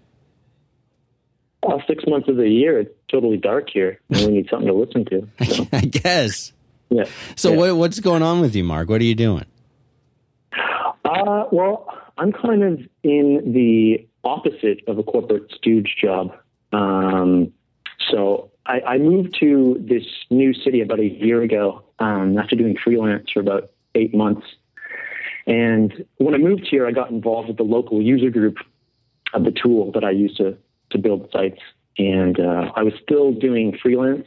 Speaker 4: Well, six months of the year, it's totally dark here, and we need something to listen to. So,
Speaker 1: I guess.
Speaker 4: yeah.
Speaker 1: So
Speaker 4: Yeah.
Speaker 1: what, what's going on with you, Mark? What are you doing?
Speaker 4: Uh, well, I'm kind of in the opposite of a corporate stooge job. Um, so I, I moved to this new city about a year ago um, after doing freelance for about eight months. And when I moved here, I got involved with the local user group of the tool that I use to, to build sites. And uh, I was still doing freelance.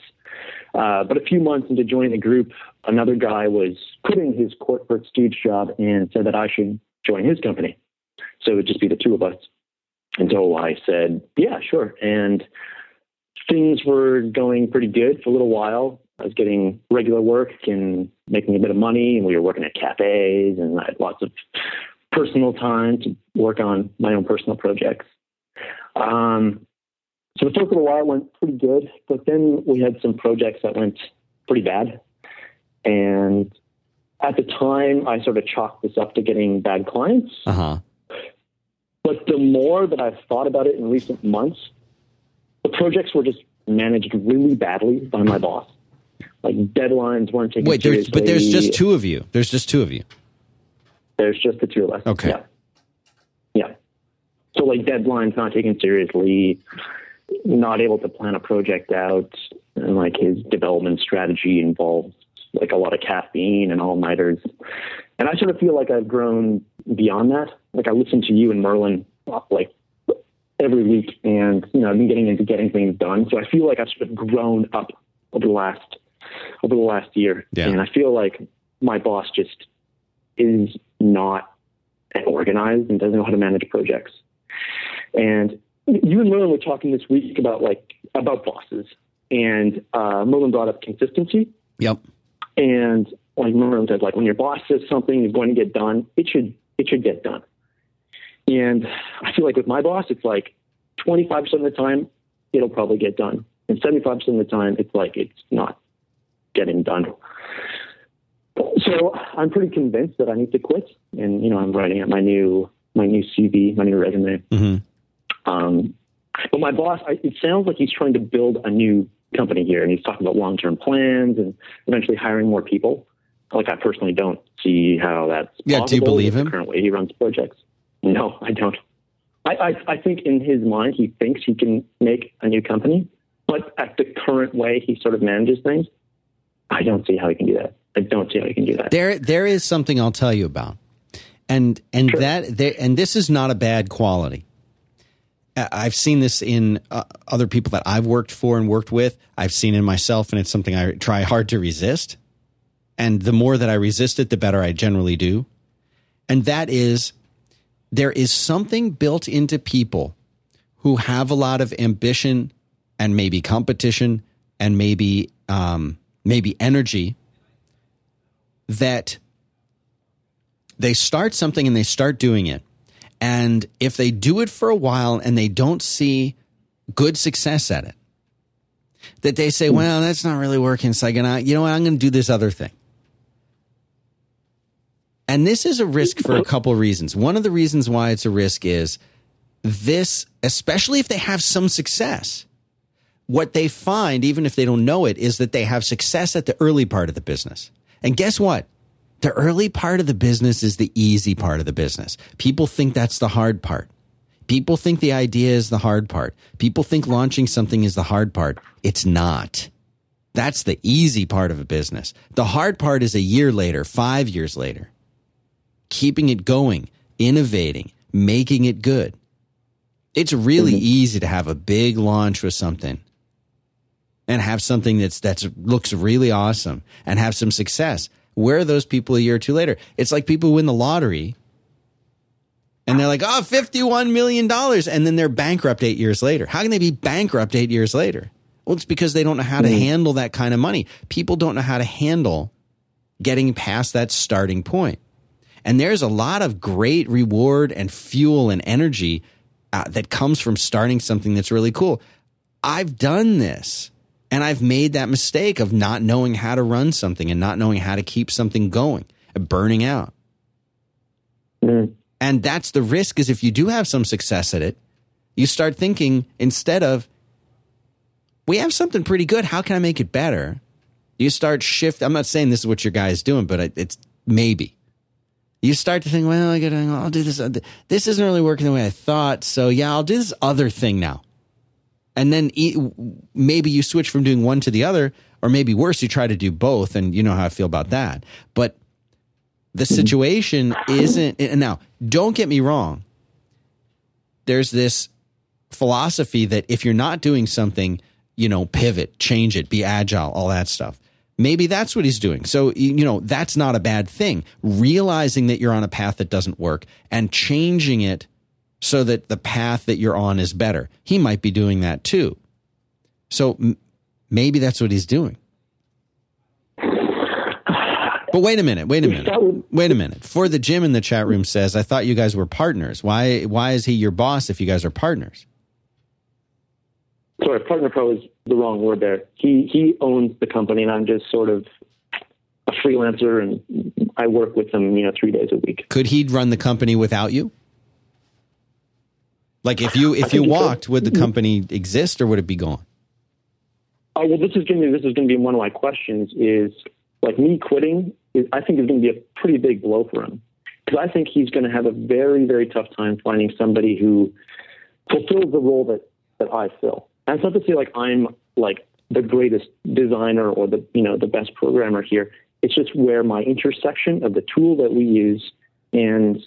Speaker 4: Uh, but a few months into joining the group, another guy was quitting his corporate stooge job and said that I should join his company. So it would just be the two of us. And so I said, yeah, sure. And things were going pretty good for a little while. I was getting regular work and making a bit of money, and we were working at cafes, and I had lots of personal time to work on my own personal projects. Um, so the first little while went pretty good, but then we had some projects that went pretty bad. And at the time, I sort of chalked this up to getting bad clients.
Speaker 1: Uh huh.
Speaker 4: But the more that I've thought about it in recent months, the projects were just managed really badly by my boss. Like deadlines weren't taken
Speaker 1: Wait, there's,
Speaker 4: seriously.
Speaker 1: but there's just two of you. There's just two of you.
Speaker 4: There's just the two of us.
Speaker 1: Okay.
Speaker 4: Yeah. Yeah. So like deadlines not taken seriously, not able to plan a project out, and like his development strategy involves like a lot of caffeine and all nighters. And I sort of feel like I've grown beyond that. Like I listen to you and Merlin like every week, and you know I've been getting into getting things done. So I feel like I've sort of grown up over the last over the last year,
Speaker 1: Yeah.
Speaker 4: and I feel like my boss just is not organized and doesn't know how to manage projects. And you and Merlin were talking this week about like about bosses, and uh, Merlin brought up consistency.
Speaker 1: Yep.
Speaker 4: And like Merlin said, like when your boss says something is going to get done, it should it should get done. And I feel like with my boss, it's like 25% of the time it'll probably get done, and 75% of the time it's like it's not getting done. So I'm pretty convinced that I need to quit, and you know I'm writing out my new my new CV, my new resume.
Speaker 1: hmm
Speaker 4: Um, But my boss, I, it sounds like he's trying to build a new company here, and he's talking about long-term plans and eventually hiring more people. Like I personally don't see how that's
Speaker 1: Yeah, do you
Speaker 4: possible
Speaker 1: believe him?
Speaker 4: The current way he runs projects. No, I don't. I, I, I think in his mind he thinks he can make a new company, but at the current way he sort of manages things, I don't see how he can do that. I don't see how he can do that.
Speaker 1: There, there is something I'll tell you about, and and
Speaker 4: Sure.
Speaker 1: that there, and this is not a bad quality. I- I've seen this in uh, other people that I've worked for and worked with. I've seen in myself, and it's something I try hard to resist. And the more that I resist it, the better I generally do. And that is, there is something built into people who have a lot of ambition and maybe competition and maybe um, maybe energy that they start something and they start doing it. And if they do it for a while and they don't see good success at it, that they say, well, that's not really working. So I'm gonna, you know what, I'm gonna do this other thing. And this is a risk for a couple reasons. One of the reasons why it's a risk is this, especially if they have some success, what they find, even if they don't know it, is that they have success at the early part of the business. And guess what? The early part of the business is the easy part of the business. People think that's the hard part. People think the idea is the hard part. People think launching something is the hard part. It's not. That's the easy part of a business. The hard part is a year later, five years later. Keeping it going, innovating, making it good. It's really mm-hmm. easy to have a big launch with something and have something that's that's looks really awesome and have some success. Where are those people a year or two later? It's like people who win the lottery and they're like, oh, $51 million. And then they're bankrupt eight years later. How can they be bankrupt eight years later? Well, it's because they don't know how to mm-hmm. handle that kind of money. People don't know how to handle getting past that starting point. And there's a lot of great reward and fuel and energy uh, that comes from starting something that's really cool. I've done this and I've made that mistake of not knowing how to run something and not knowing how to keep something going, and burning out.
Speaker 4: Mm.
Speaker 1: And that's the risk is if you do have some success at it, you start thinking instead of, we have something pretty good. How can I make it better? You start shift. I'm not saying this is what your guy is doing, but it's maybe. You start to think, well, I gotta, I'll do this. This isn't really working the way I thought. So yeah, I'll do this other thing now. And then maybe you switch from doing one to the other, or maybe worse, you try to do both. And you know how I feel about that. But the situation isn't now don't get me wrong there's this philosophy that if you're not doing something you know pivot change it be agile all that stuff maybe that's what he's doing so you know that's not a bad thing realizing that you're on a path that doesn't work and changing it so that the path that you're on is better he might be doing that too so m- maybe that's what he's doing but wait a minute, wait a minute. Wait a minute. For the Jim in the chat room says, I thought you guys were partners. Why why is he your boss if you guys are partners?
Speaker 4: Sorry, partner pro is the wrong word there. He he owns the company, and I'm just sort of a freelancer, and I work with him, you know, three days a week.
Speaker 1: Could he run the company without you? Like if you if you
Speaker 4: think he could.
Speaker 1: walked, would the mm-hmm. company exist or would it be gone?
Speaker 4: Oh well, this is going to this is going to be one of my questions. Is like me quitting? Is, I think is going to be a pretty big blow for him because I think he's going to have a very very tough time finding somebody who fulfills the role that that I fill. And it's not to say like I'm like the greatest designer or the you know the best programmer here. It's just where my intersection of the tool that we use and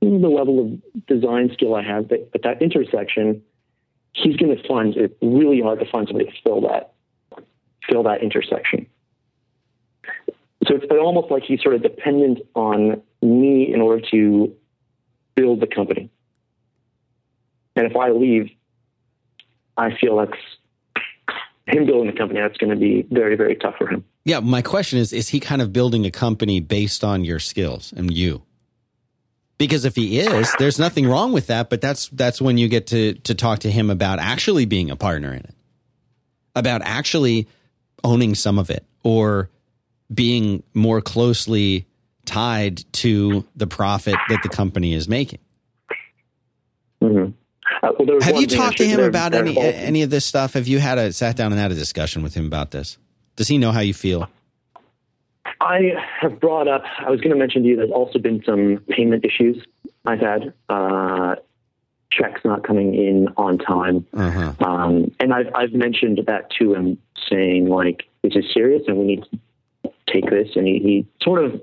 Speaker 4: the level of design skill I have. That at that intersection, he's going to find it really hard to find somebody to fill that fill that intersection. So it's almost like he's sort of dependent on me in order to build the company. And if I leave, I feel that's him building a company. That's going to be very, very tough for him.
Speaker 1: Yeah, my question is is he kind of building a company based on your skills and you? Because if he is, there's nothing wrong with that, but that's that's when you get to to talk to him about actually being a partner in it. About actually owning some of it or being more closely tied to the profit that the company is making.
Speaker 4: Mm-hmm. Well, there was
Speaker 1: Have you talked to him about any any of this stuff? Have you had a sat down and had a discussion with him about this? Does he know how you feel?
Speaker 4: I have brought up. I was going to mention to you. There's also been some payment issues I've had. Uh, checks not coming in on time,
Speaker 1: Uh huh.
Speaker 4: um, and I've I've mentioned that to him, saying like this is serious and we need to take this. And he, he sort of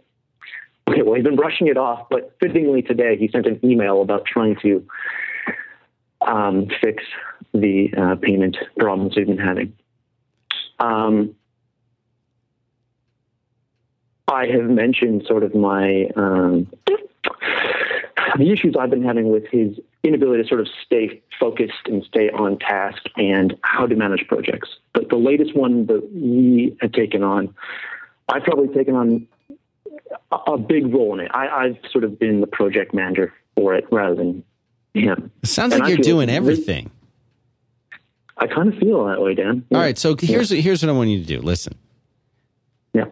Speaker 4: okay. Well, he's been brushing it off, but fittingly today he sent an email about trying to um, fix the uh, payment problems we've been having. Um, I have mentioned sort of my um, the issues I've been having with his inability to sort of stay focused and stay on task and how to manage projects. But the latest one that we had taken on, I've probably taken on a, big role in it. I, I've sort of been the project manager for it rather than him.
Speaker 1: It sounds
Speaker 4: And
Speaker 1: like
Speaker 4: I
Speaker 1: you're doing everything.
Speaker 4: I kind of feel that way, Dan.
Speaker 1: All right. So here's here's what I want you to do. Listen.
Speaker 4: Yeah.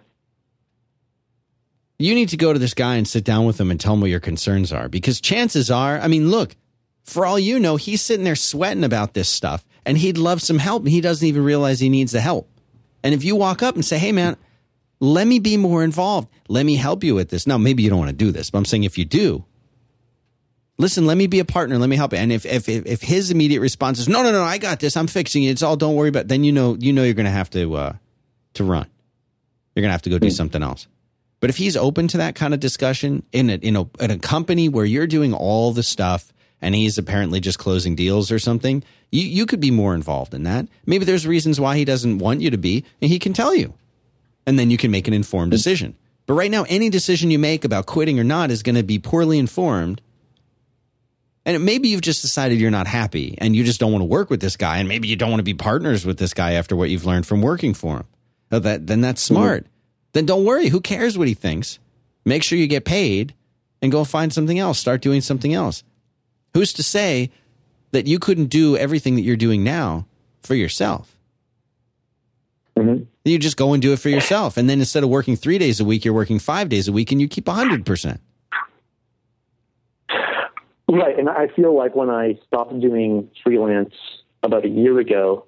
Speaker 1: You need to go to this guy and sit down with him and tell him what your concerns are. Because chances are, I mean, look, for all you know, he's sitting there sweating about this stuff and he'd love some help and he doesn't even realize he needs the help. And if you walk up and say, hey, man, let me be more involved, let me help you with this. Now, maybe you don't want to do this, but I'm saying if you do, listen, let me be a partner, let me help you. And if, if, if, if his immediate response is, no, no, no, I got this, I'm fixing it, it's all, don't worry about it, then you know, you know you're going to have to, uh, to run. You're going to have to go do something else. But if he's open to that kind of discussion in a, in a in a company where you're doing all the stuff and he's apparently just closing deals or something, you you could be more involved in that. Maybe there's reasons why he doesn't want you to be, and he can tell you, and then you can make an informed decision. But right now, any decision you make about quitting or not is going to be poorly informed. And maybe you've just decided you're not happy and you just don't want to work with this guy, and maybe you don't want to be partners with this guy after what you've learned from working for him. Uh, That then that's smart. Then don't worry. Who cares what he thinks? Make sure you get paid and go find something else. Start doing something else. Who's to say that you couldn't do everything that you're doing now for yourself?
Speaker 4: Mhm.
Speaker 1: You just go and do it for yourself. And then instead of working three days a week, you're working five days a week and you keep 100%.
Speaker 4: Right, and I feel like when I stopped doing freelance about a year ago,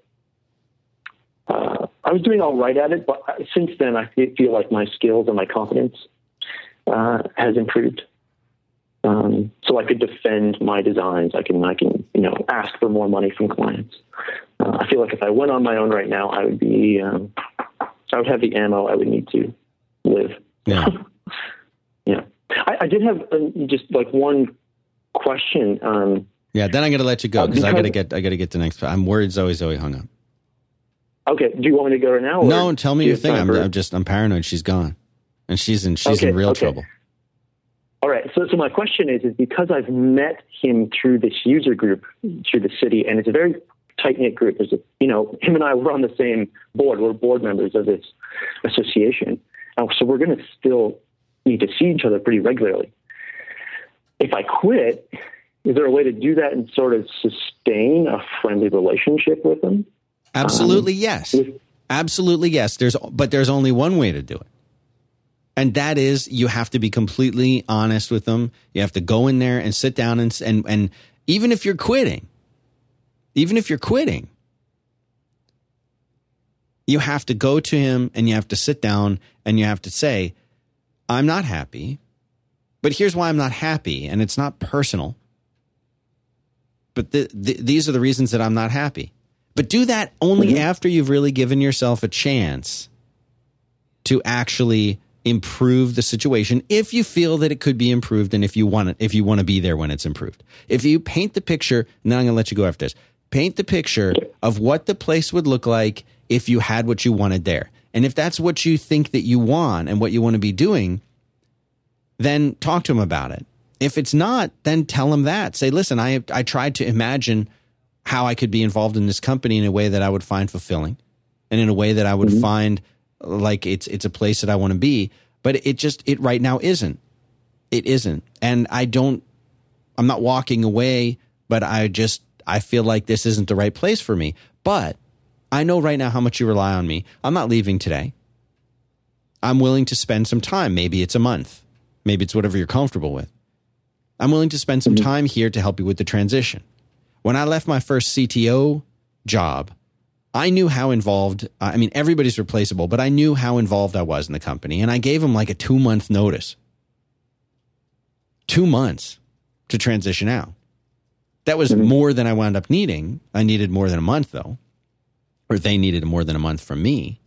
Speaker 4: uh, I was doing all right at it, but since then I feel like my skills and my confidence uh, has improved. Um, so I could defend my designs. I can, I can, you know, ask for more money from clients. Uh, I feel like if I went on my own right now, I would be, um, I would have the ammo I would need to live.
Speaker 1: Yeah.
Speaker 4: Yeah, I, I did have um, just like one question. Um,
Speaker 1: Yeah. Then I'm going to let you go
Speaker 4: Uh,
Speaker 1: because I got to get, I got to get to the next. I'm worried Zoe Zoe hung up.
Speaker 4: okay, do you want me to go right now? or
Speaker 1: No, tell me
Speaker 4: you
Speaker 1: your thing. I'm, I'm just, I'm paranoid. She's gone and she's in, she's in real
Speaker 4: okay.
Speaker 1: trouble.
Speaker 4: All right. So, so my question is, is because I've met him through this user group through the city, and it's a very tight knit group. There's a, you know, him and I were on the same board. We're board members of this association, and so we're going to still need to see each other pretty regularly. If I quit, is there a way to do that and sort of sustain a friendly relationship with them?
Speaker 1: Absolutely um, yes.
Speaker 4: with-
Speaker 1: Absolutely yes. There's but there's only one way to do it. And that is you have to be completely honest with them. You have to go in there and sit down and and and even if you're quitting, even if you're quitting, you have to go to him and you have to sit down and you have to say, I'm not happy, but here's why I'm not happy. And it's not personal, but th- th- these are the reasons that I'm not happy. But do that only mm-hmm. after you've really given yourself a chance to actually improve the situation if you feel that it could be improved and if you want it, if you want to be there when it's improved. If you paint the picture, now I'm going to let you go after this. Paint the picture of what the place would look like if you had what you wanted there. And if that's what you think that you want and what you want to be doing, then talk to him about it. If it's not, then tell him that. Say, listen, I I tried to imagine how I could be involved in this company in a way that I would find fulfilling and in a way that I would mm-hmm. find like it's it's a place that I want to be, but it just it right now isn't. It isn't. And I don't I'm not walking away, but I just I feel like this isn't the right place for me. But I know right now how much you rely on me. I'm not leaving today. I'm willing to spend some time. Maybe it's a month. Maybe it's whatever you're comfortable with. I'm willing to spend some time here to help you with the transition. When I left my first CTO job, I knew how involved, I mean, everybody's replaceable, but I knew how involved I was in the company. And I gave them like a two month notice. Two months to transition out. That was
Speaker 4: Mhm.
Speaker 1: more than I wound up needing. I needed more than a month, though, or they needed more than a month from me.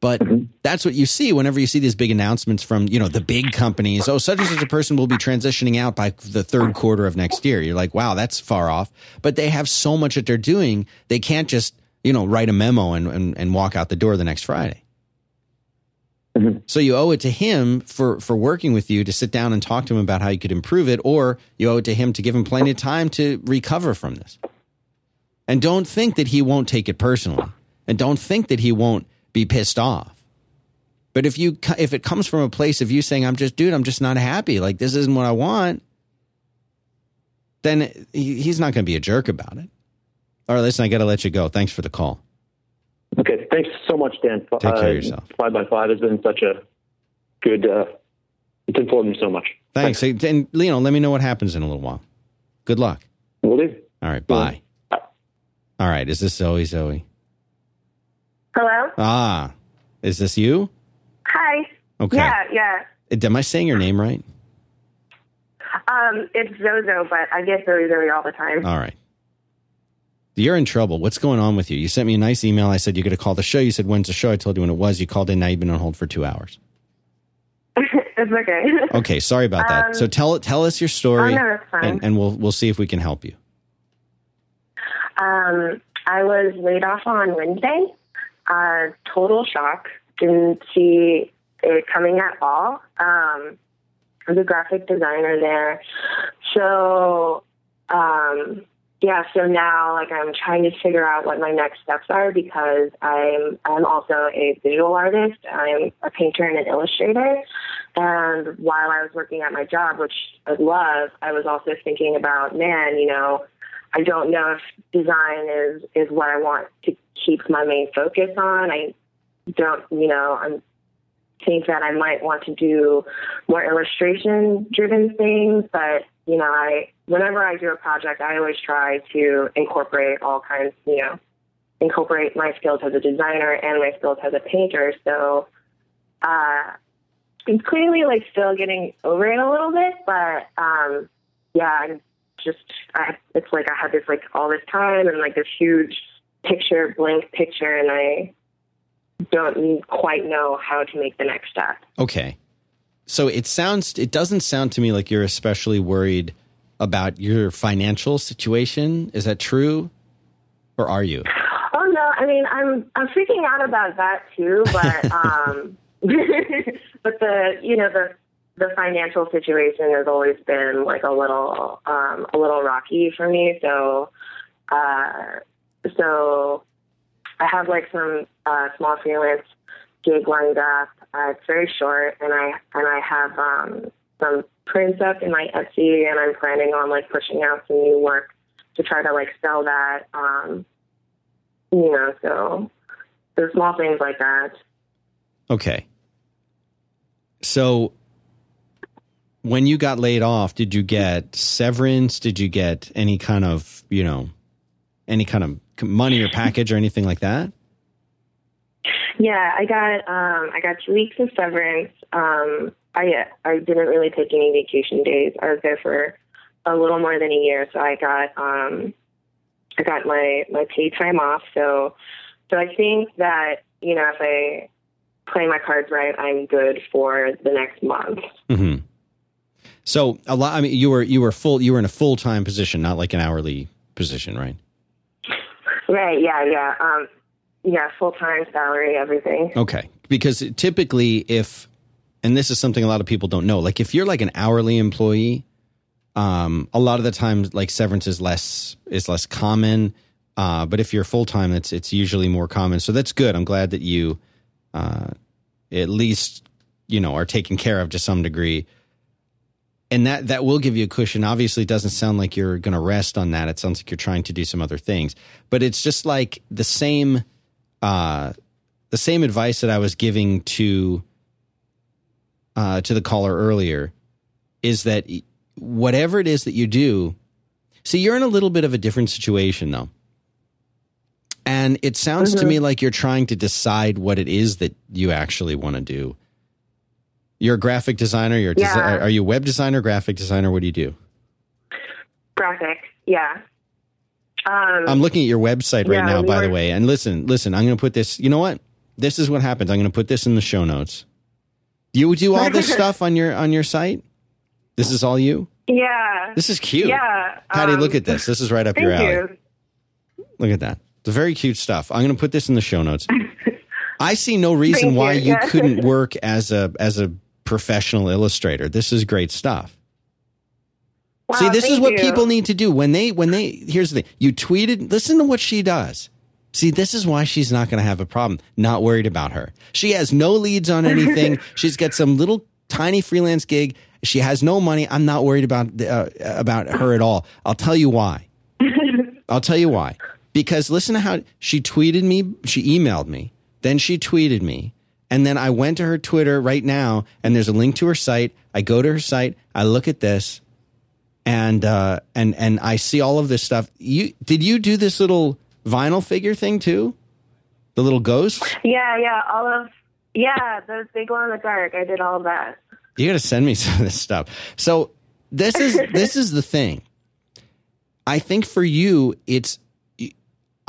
Speaker 1: But
Speaker 4: Mhm.
Speaker 1: that's what you see whenever you see these big announcements from you know the big companies. Oh, such and such a person will be transitioning out by the third quarter of next year. You're like, wow, that's far off. But they have so much that they're doing, they can't just you know write a memo and and, and walk out the door the next Friday.
Speaker 4: Mhm.
Speaker 1: So you owe it to him for for working with you to sit down and talk to him about how you could improve it, or you owe it to him to give him plenty of time to recover from this. And don't think that he won't take it personally, and don't think that he won't be pissed off. But if you if it comes from a place of you saying, "I'm just, dude, I'm just not happy. Like this isn't what I want," then he, he's not going to be a jerk about it. All right, listen, I got to let you go. Thanks for the call.
Speaker 4: Okay, thanks so much, Dan.
Speaker 1: Take care of yourself.
Speaker 4: Five by five has been such a good. Uh, it's informed me so much.
Speaker 1: Thanks. Hey, And Leo, let me know what happens in a little while. Good luck.
Speaker 4: Will do.
Speaker 1: All right, bye. All right, is this Zoe? Zoe?
Speaker 5: Hello?
Speaker 1: Ah, is this you?
Speaker 5: Hi.
Speaker 1: Okay.
Speaker 5: Yeah, yeah.
Speaker 1: Am I saying your name right?
Speaker 5: Um, it's Zozo, but I get Zoe Zoe all the time.
Speaker 1: All right. You're in trouble. What's going on with you? You sent me a nice email. I said you're going to call the show. You said when's the show? I told you when it was. You called in. Now you've been on hold for two hours.
Speaker 5: it's okay.
Speaker 1: Okay, sorry about that.
Speaker 5: Um,
Speaker 1: so tell tell us your story,
Speaker 5: Oh, no, fine.
Speaker 1: and, and we'll we'll see if we can help you.
Speaker 5: Um, I was laid off on Wednesday. Uh, total shock. Didn't see it coming at all. Um, I was a graphic designer there. So, um, yeah, so now like I'm trying to figure out what my next steps are because I'm I'm also a visual artist. I'm a painter and an illustrator. And while I was working at my job, which I love, I was also thinking about, man, you know, I don't know if design is is what I want to keep my main focus on. I don't, you know, I'm think that I might want to do more illustration driven things, but you know, I whenever I do a project, I always try to incorporate all kinds, you know, incorporate my skills as a designer and my skills as a painter. So, uh, I'm clearly like still getting over it a little bit, but um, yeah, I'm just I it's like I had this like all this time and like this huge picture, blank picture, and I don't quite know how to make the next step.
Speaker 1: Okay. So it sounds it doesn't sound to me like you're especially worried about your financial situation. Is that true? Or are you?
Speaker 5: Oh no, I mean I'm I'm freaking out about that too, but um but the you know the the financial situation has always been like a little um a little rocky for me, so uh so I have like some uh small freelance gig lined up. Uh, it's very short and I and I have um some prints up in my Etsy and I'm planning on like pushing out some new work to try to like sell that um you know, so there's small things like that.
Speaker 1: Okay. So when you got laid off, did you get severance? Did you get any kind of, you know, any kind of money or package or anything like that?
Speaker 5: Yeah, I got um I got two weeks of severance. Um I I didn't really take any vacation days. I was there for a little more than a year, so I got um I got my my paid time off. So so I think that, you know, if I play my cards right, I'm good for the next month.
Speaker 1: hmm So a lot. I mean, you were you were full. You were in a full time position, not like an hourly position, right?
Speaker 5: Right, yeah, yeah. Um yeah, full time salary, everything.
Speaker 1: Okay. Because typically, if, and this is something a lot of people don't know, like if you're like an hourly employee, um, a lot of the times like severance is less is less common. Uh, but if you're full time, it's it's usually more common. So that's good. I'm glad that you, uh, at least you know are taken care of to some degree. And that that will give you a cushion. Obviously, it doesn't sound like you're going to rest on that. It sounds like you're trying to do some other things. But it's just like the same uh, the same advice that I was giving to uh, to the caller earlier is that whatever it is that you do, See, you're in a little bit of a different situation though. And it sounds to me like you're trying to decide what it is that you actually want to do. You're a graphic designer, you're a desi-
Speaker 5: Yeah.
Speaker 1: are you a web designer, graphic designer, what do you do?
Speaker 5: Graphic, yeah. Um,
Speaker 1: I'm looking at your website right
Speaker 5: Yeah,
Speaker 1: now,
Speaker 5: we
Speaker 1: by the way. And listen, listen, I'm going to put this. You know what? This is what happens. I'm going to put this in the show notes. You do all this stuff on your on your site. This is all you.
Speaker 5: yeah.
Speaker 1: This is cute.
Speaker 5: Yeah.
Speaker 1: Patty,
Speaker 5: um,
Speaker 1: look at this. This is right up your alley.
Speaker 5: you.
Speaker 1: Look at that. It's very cute stuff. I'm going to put this in the show notes. I see no reason
Speaker 5: Thank
Speaker 1: why
Speaker 5: you.
Speaker 1: you couldn't work as a as a professional illustrator. This is great stuff.
Speaker 5: Wow,
Speaker 1: See, this is what
Speaker 5: you.
Speaker 1: people need to do when they when they. Here's the thing: you tweeted. Listen to what she does. See, this is why she's not going to have a problem. Not worried about her. She has no leads on anything. she's got some little tiny freelance gig. She has no money. I'm not worried about uh, about her at all. I'll tell you why. I'll tell you why. Because listen to how she tweeted me. She emailed me. Then she tweeted me. And then I went to her Twitter right now, and there's a link to her site. I go to her site. I look at this, and uh, and and I see all of this stuff. You did you do this little vinyl figure thing too? The little ghost.
Speaker 5: Yeah, yeah. All of yeah, the big glow in the dark. I did all of that.
Speaker 1: You got to send me some of this stuff. So this is this is the thing. I think for you, it's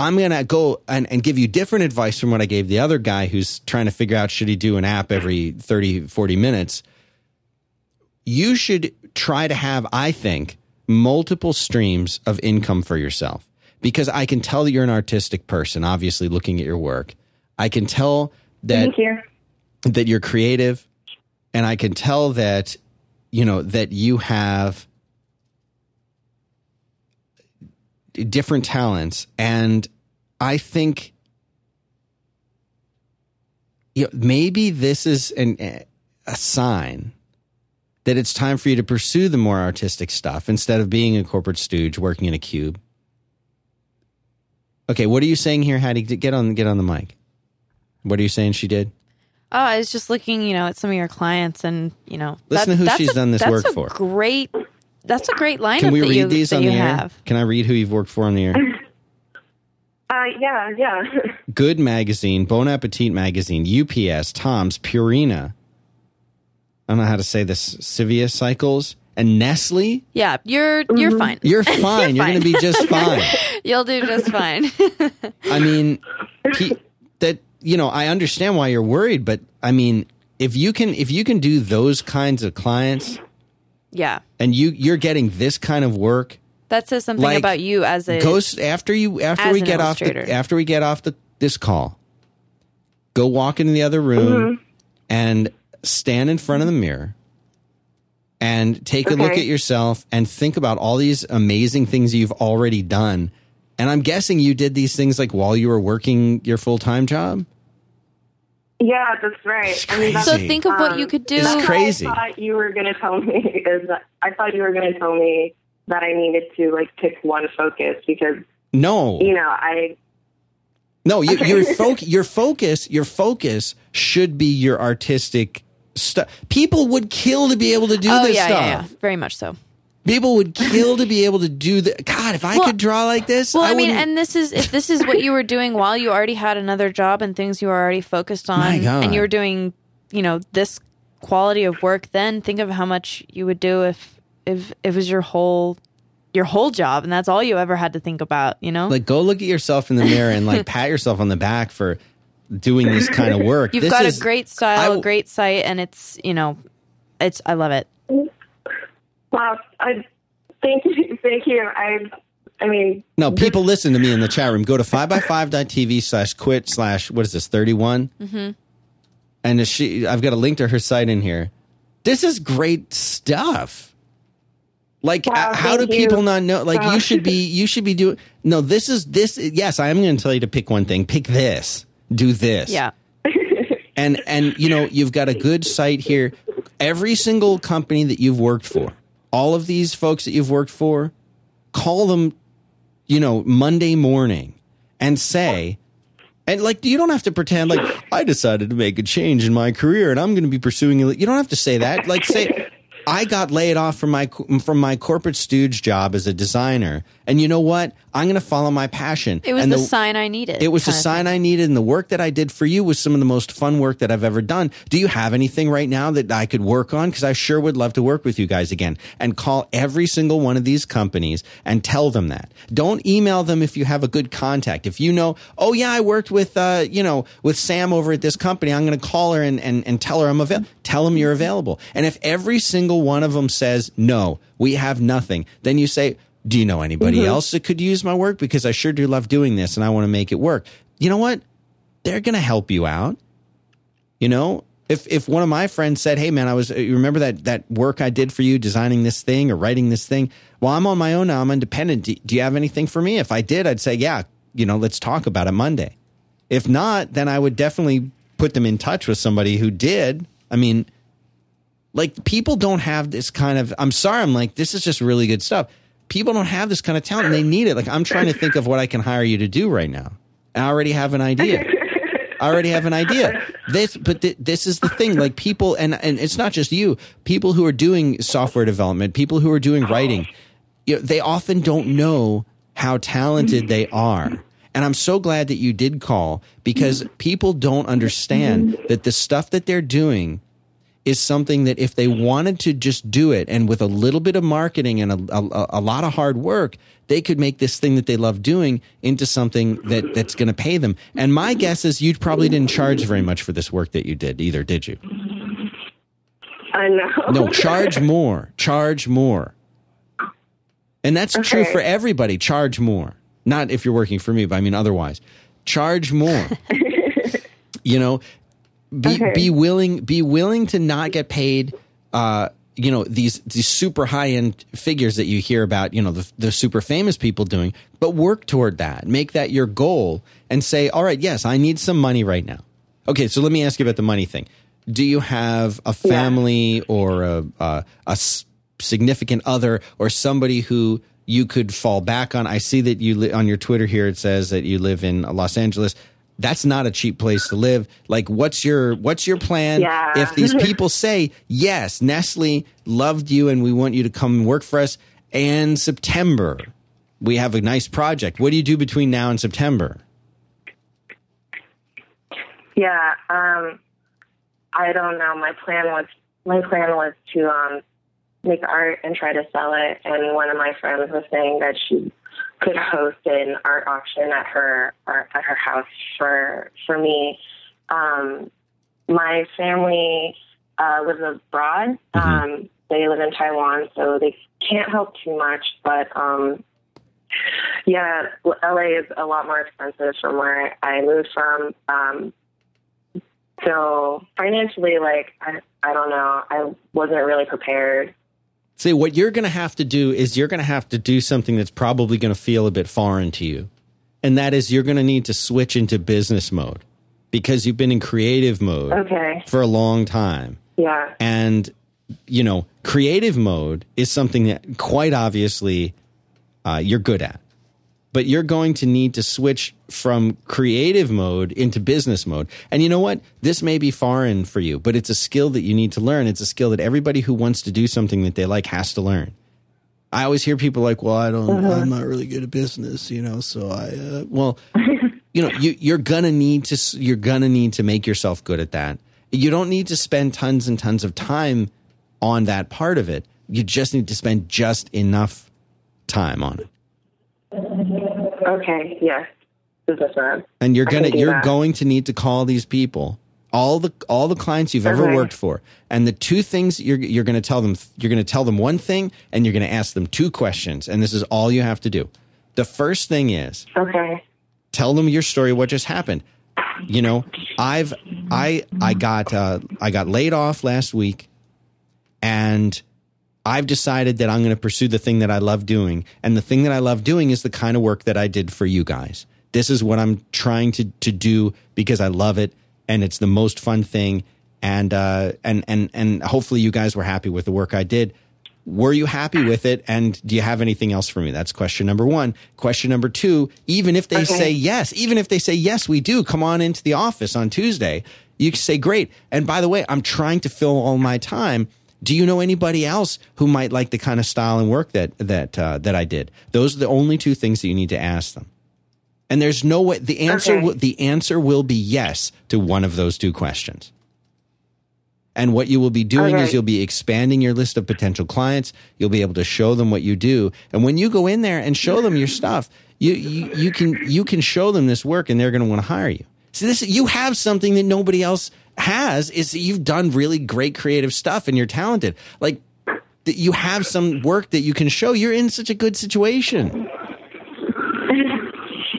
Speaker 1: I'm gonna go and, and give you different advice from what I gave the other guy who's trying to figure out should he do an app every 30, 40 minutes. You should try to have, I think, multiple streams of income for yourself. Because I can tell that you're an artistic person, obviously looking at your work. I can tell that
Speaker 5: you.
Speaker 1: that you're creative and i can tell that you know that you have different talents. And i think you know, maybe this is an, a sign that it's time for you to pursue the more artistic stuff instead of being a corporate stooge working in a cube. Okay what are you saying here Haddie? Get on get on the mic. What are you saying she did?
Speaker 2: Oh, I was just looking, you know, at some of your clients, and you know,
Speaker 1: Listen to who
Speaker 2: that's
Speaker 1: she's
Speaker 2: a-
Speaker 1: done this
Speaker 2: that's
Speaker 1: work
Speaker 2: a
Speaker 1: for.
Speaker 2: Great, that's a great lineup.
Speaker 1: Can we
Speaker 2: that
Speaker 1: read
Speaker 2: you,
Speaker 1: these on the air?
Speaker 2: have.
Speaker 1: Can I read who you've worked for on the air?
Speaker 5: Uh, yeah, yeah.
Speaker 1: Good Magazine, Bon Appetit Magazine, UPS, Tom's, Purina. I don't know how to say this. Civia Cycles and Nestle.
Speaker 2: Yeah, you're you're fine.
Speaker 1: You're fine. You're,
Speaker 2: fine.
Speaker 1: going to be just fine.
Speaker 2: You'll do just fine.
Speaker 1: I mean, he, that you know, I understand why you're worried, but I mean, if you can, if you can do those kinds of clients,
Speaker 2: yeah,
Speaker 1: and you you're getting this kind of work,
Speaker 2: that says something
Speaker 1: Like,
Speaker 2: about you as a
Speaker 1: Ghost after you after we get off the, after we get off the this call, go walk into the other room mm-hmm. and stand in front of the mirror and take a look at yourself and think about all these amazing things you've already done. And I'm guessing you did these things like while you were working your full time job.
Speaker 5: Yeah, that's right.
Speaker 1: It's
Speaker 5: I mean, that's,
Speaker 2: So think of what
Speaker 5: um,
Speaker 2: you could do.
Speaker 1: It's
Speaker 5: that's what
Speaker 1: crazy.
Speaker 5: I thought you were going to tell me is that I thought you were going to tell me that I needed to like pick one focus because
Speaker 1: No,
Speaker 5: you know I
Speaker 1: no, you,
Speaker 5: Okay.
Speaker 1: your foc- your focus, your focus should be your artistic stuff. People would kill to be able to do
Speaker 2: oh
Speaker 1: this
Speaker 2: yeah,
Speaker 1: stuff.
Speaker 2: yeah, yeah, very much so.
Speaker 1: People would kill to be able to do that. God, if I
Speaker 2: Well-
Speaker 1: could draw like this,
Speaker 2: Well, I,
Speaker 1: I,
Speaker 2: mean,
Speaker 1: wouldn't-
Speaker 2: and this is if this is what you were doing while you already had another job and things you were already focused on, and you were doing, you know, this quality of work. Then think of how much you would do if if it was your whole your whole job, and that's all you ever had to think about. You know,
Speaker 1: like go look at yourself in the mirror and like pat yourself on the back for doing this kind of work.
Speaker 2: you've
Speaker 1: This
Speaker 2: got
Speaker 1: is-
Speaker 2: a great style,
Speaker 1: w-
Speaker 2: a great site, and it's you know, it's I love it.
Speaker 5: Wow I thank you thank you I I mean
Speaker 1: No, people listen to me in the chat room. Go to 5by5.tv slash quit slash, what is this, 31? Mm-hmm. And she, I've got a link to her site in here. This is great stuff. Like,
Speaker 5: Wow,
Speaker 1: how do
Speaker 5: thank you.
Speaker 1: people not know? Like, you should be, you should be doing, no, this is, this, yes, I am going to tell you to pick one thing. Pick this. Do this.
Speaker 2: Yeah,
Speaker 1: and and you know you've got a good site here every single company that you've worked for all of these folks that you've worked for call them you know monday morning and say and like you don't have to pretend like i decided to make a change in my career and i'm going to be pursuing it. You don't have to say that. Like say I got laid off from my from my corporate stooge job as a designer, and you know what? I'm going to follow my passion.
Speaker 2: It was
Speaker 1: and
Speaker 2: the, sign I needed.
Speaker 1: It was the sign I needed, and the work that I did for you was some of the most fun work that I've ever done. Do you have anything right now that I could work on? Because I sure would love to work with you guys again. And call every single one of these companies and tell them that. Don't email them if you have a good contact. If you know, oh yeah, I worked with uh, you know with Sam over at this company, I'm going to call her and, and and tell her I'm available. Tell them you're available. And if every single one of them says no, we have nothing, then you say do you know anybody mm-hmm. else that could use my work? Because I sure do love doing this and I want to make it work. You know what? They're going to help you out. You know, if if one of my friends said, "Hey man, I was you remember that that work I did for you designing this thing or writing this thing? Well, I'm on my own now. I'm independent. Do, do you have anything for me?" If I did, I'd say, "Yeah, you know, let's talk about it Monday." If not, then I would definitely put them in touch with somebody who did. I mean, like people don't have this kind of i'm sorry i'm like this is just really good stuff people don't have this kind of talent and they need it. Like i'm trying to think of what i can hire you to do right now. I already have an idea. I already have an idea. This but th- this is the thing. Like people and and it's not just you. People who are doing software development people who are doing writing you know, they often don't know how talented they are. And I'm so glad that you did call because people don't understand that the stuff that they're doing is something that if they wanted to just do it and with a little bit of marketing and a, a, a lot of hard work, they could make this thing that they love doing into something that, that's going to pay them. And my guess is you probably didn't charge very much for this work that you did either, did you?
Speaker 5: I know.
Speaker 1: No, charge more. Charge more. And that's true for everybody. Charge more. Not if you're working for me, but I mean otherwise. Charge more. you know, be
Speaker 5: Okay.
Speaker 1: be willing be willing to not get paid uh you know these these super high end figures that you hear about you know the, the super famous people doing but work toward that. Make that your goal and say all right yes i need some money right now. Okay so let me ask you about the money thing. Do you have a family or a, a, a s- significant other or somebody who you could fall back on? I see that you li- on your twitter here it says that you live in los angeles that's not a cheap place to live like what's your what's your plan
Speaker 5: Yeah.
Speaker 1: if these people say yes nestle loved you and we want you to come work for us and september we have a nice project what do you do between now and september
Speaker 5: Yeah, um, I don't know. My plan was my plan was to um, make art and try to sell it. And one of my friends was saying that she could host an art auction at her at her house for for me. Um, my family uh, lives abroad. Um, they live in Taiwan, so they can't help too much. But um, yeah, LA is a lot more expensive from where I moved from. Um, so financially, like I, I don't know, I wasn't really prepared.
Speaker 1: See, what you're going to have to do is you're going to have to do something that's probably going to feel a bit foreign to you. And that is you're going to need to switch into business mode because you've been in creative mode
Speaker 5: Okay.
Speaker 1: for a long time.
Speaker 5: Yeah.
Speaker 1: And, you know, creative mode is something that quite obviously uh, you're good at. But you're going to need to switch from creative mode into business mode. And you know what? This may be foreign for you, but it's a skill that you need to learn. It's a skill that everybody who wants to do something that they like has to learn. I always hear people like, "Well, I don't, I'm not really good at business, you know." So I, uh, well, you know, you, you're gonna need to, you're gonna need to make yourself good at that. You don't need to spend tons and tons of time on that part of it. You just need to spend just enough time on it,
Speaker 5: Okay. Yes.
Speaker 1: And you're gonna, you're
Speaker 5: that.
Speaker 1: going to need to call these people. All the all the clients you've ever
Speaker 5: Okay.
Speaker 1: worked for, and the two things you're you're going to tell them, you're going to tell them one thing, and you're going to ask them two questions, and this is all you have to do. The first thing is,
Speaker 5: Okay.
Speaker 1: tell them your story what just happened you know i've i i got uh i got laid off last week and i've decided that i'm going to pursue the thing that i love doing and the thing that i love doing is the kind of work that i did for you guys. This is what i'm trying to to do because i love it and it's the most fun thing and uh and and and hopefully you guys were happy with the work i did. Were you happy with it and do you have anything else for me? That's question number one. Question number two even if they
Speaker 5: Okay.
Speaker 1: say yes even if they say yes we do come on into the office on tuesday you can say great. And by the way i'm trying to fill all my time do you know anybody else who might like the kind of style and work that that uh, that I did? Those are the only two things that you need to ask them. And there's no way the answer
Speaker 5: Okay.
Speaker 1: will the answer will be yes to one of those two questions. And what you will be doing is you'll be expanding your list of potential clients. You'll be able to show them what you do. And when you go in there and show them your stuff, you you, you can you can show them this work and they're going to want to hire you. So this you have something that nobody else has is that you've done really great creative stuff and you're talented. Like that you have some work that you can show. You're in such a good situation.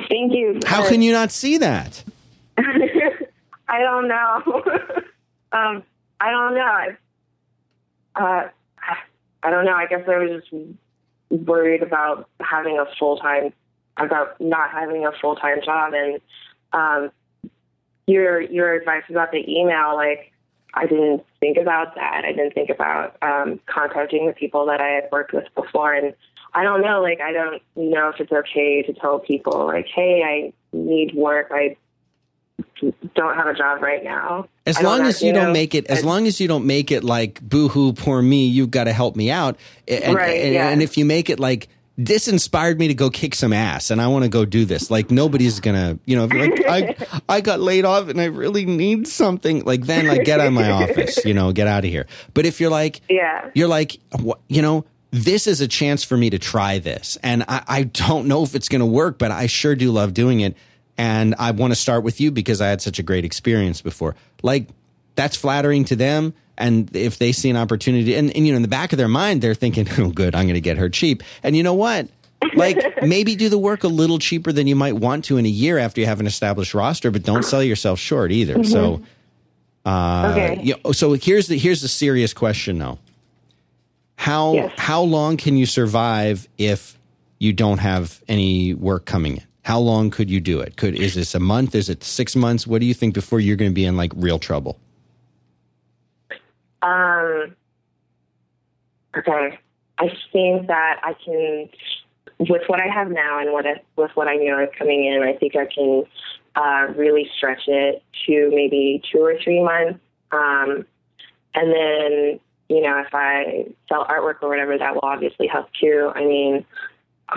Speaker 5: Thank you.
Speaker 1: How can you not see that?
Speaker 5: I don't know. um, I don't know. I, uh, I don't know. I guess I was just worried about having a full time, about not having a full time job, and um, your your advice about the email, like I didn't think about that. I didn't think about um, contacting the people that I had worked with before, and I don't know. Like I don't know if it's okay to tell people, like, hey, I need work. I don't have a job right now.
Speaker 1: As long as you,
Speaker 5: know,
Speaker 1: don't make it, as long as you don't make it like "boo hoo, poor me," you've got to help me out. And,
Speaker 5: Right,
Speaker 1: and,
Speaker 5: yeah.
Speaker 1: and if you make it like this inspired me to go kick some ass, and I want to go do this, like nobody's gonna, you know, like I, I got laid off and I really need something, like then like get out of my office, you know, get out of here. But if you're like,
Speaker 5: Yeah.
Speaker 1: you're like, you know, this is a chance for me to try this. And I, I don't know if it's going to work, but I sure do love doing it. And I want to start with you because I had such a great experience before. Like, that's flattering to them. And if they see an opportunity, and, and you know, in the back of their mind, they're thinking, oh, good, I'm going to get her cheap. And you know what? Like, maybe do the work a little cheaper than you might want to in a year after you have an established roster, but don't sell yourself short either. So, uh,
Speaker 5: Okay.
Speaker 1: you know, so here's the here's the serious question though. How
Speaker 5: Yes.
Speaker 1: how long can you survive if you don't have any work coming in? How long could you do it? Could is this a month? Is it six months? What do you think before you're going to be in like real trouble?
Speaker 5: Um, okay. I think that I can, with what I have now and what I, with what I know is coming in, I think I can uh, really stretch it to maybe two or three months. Um, and then, you know, if I sell artwork or whatever, that will obviously help too. I mean,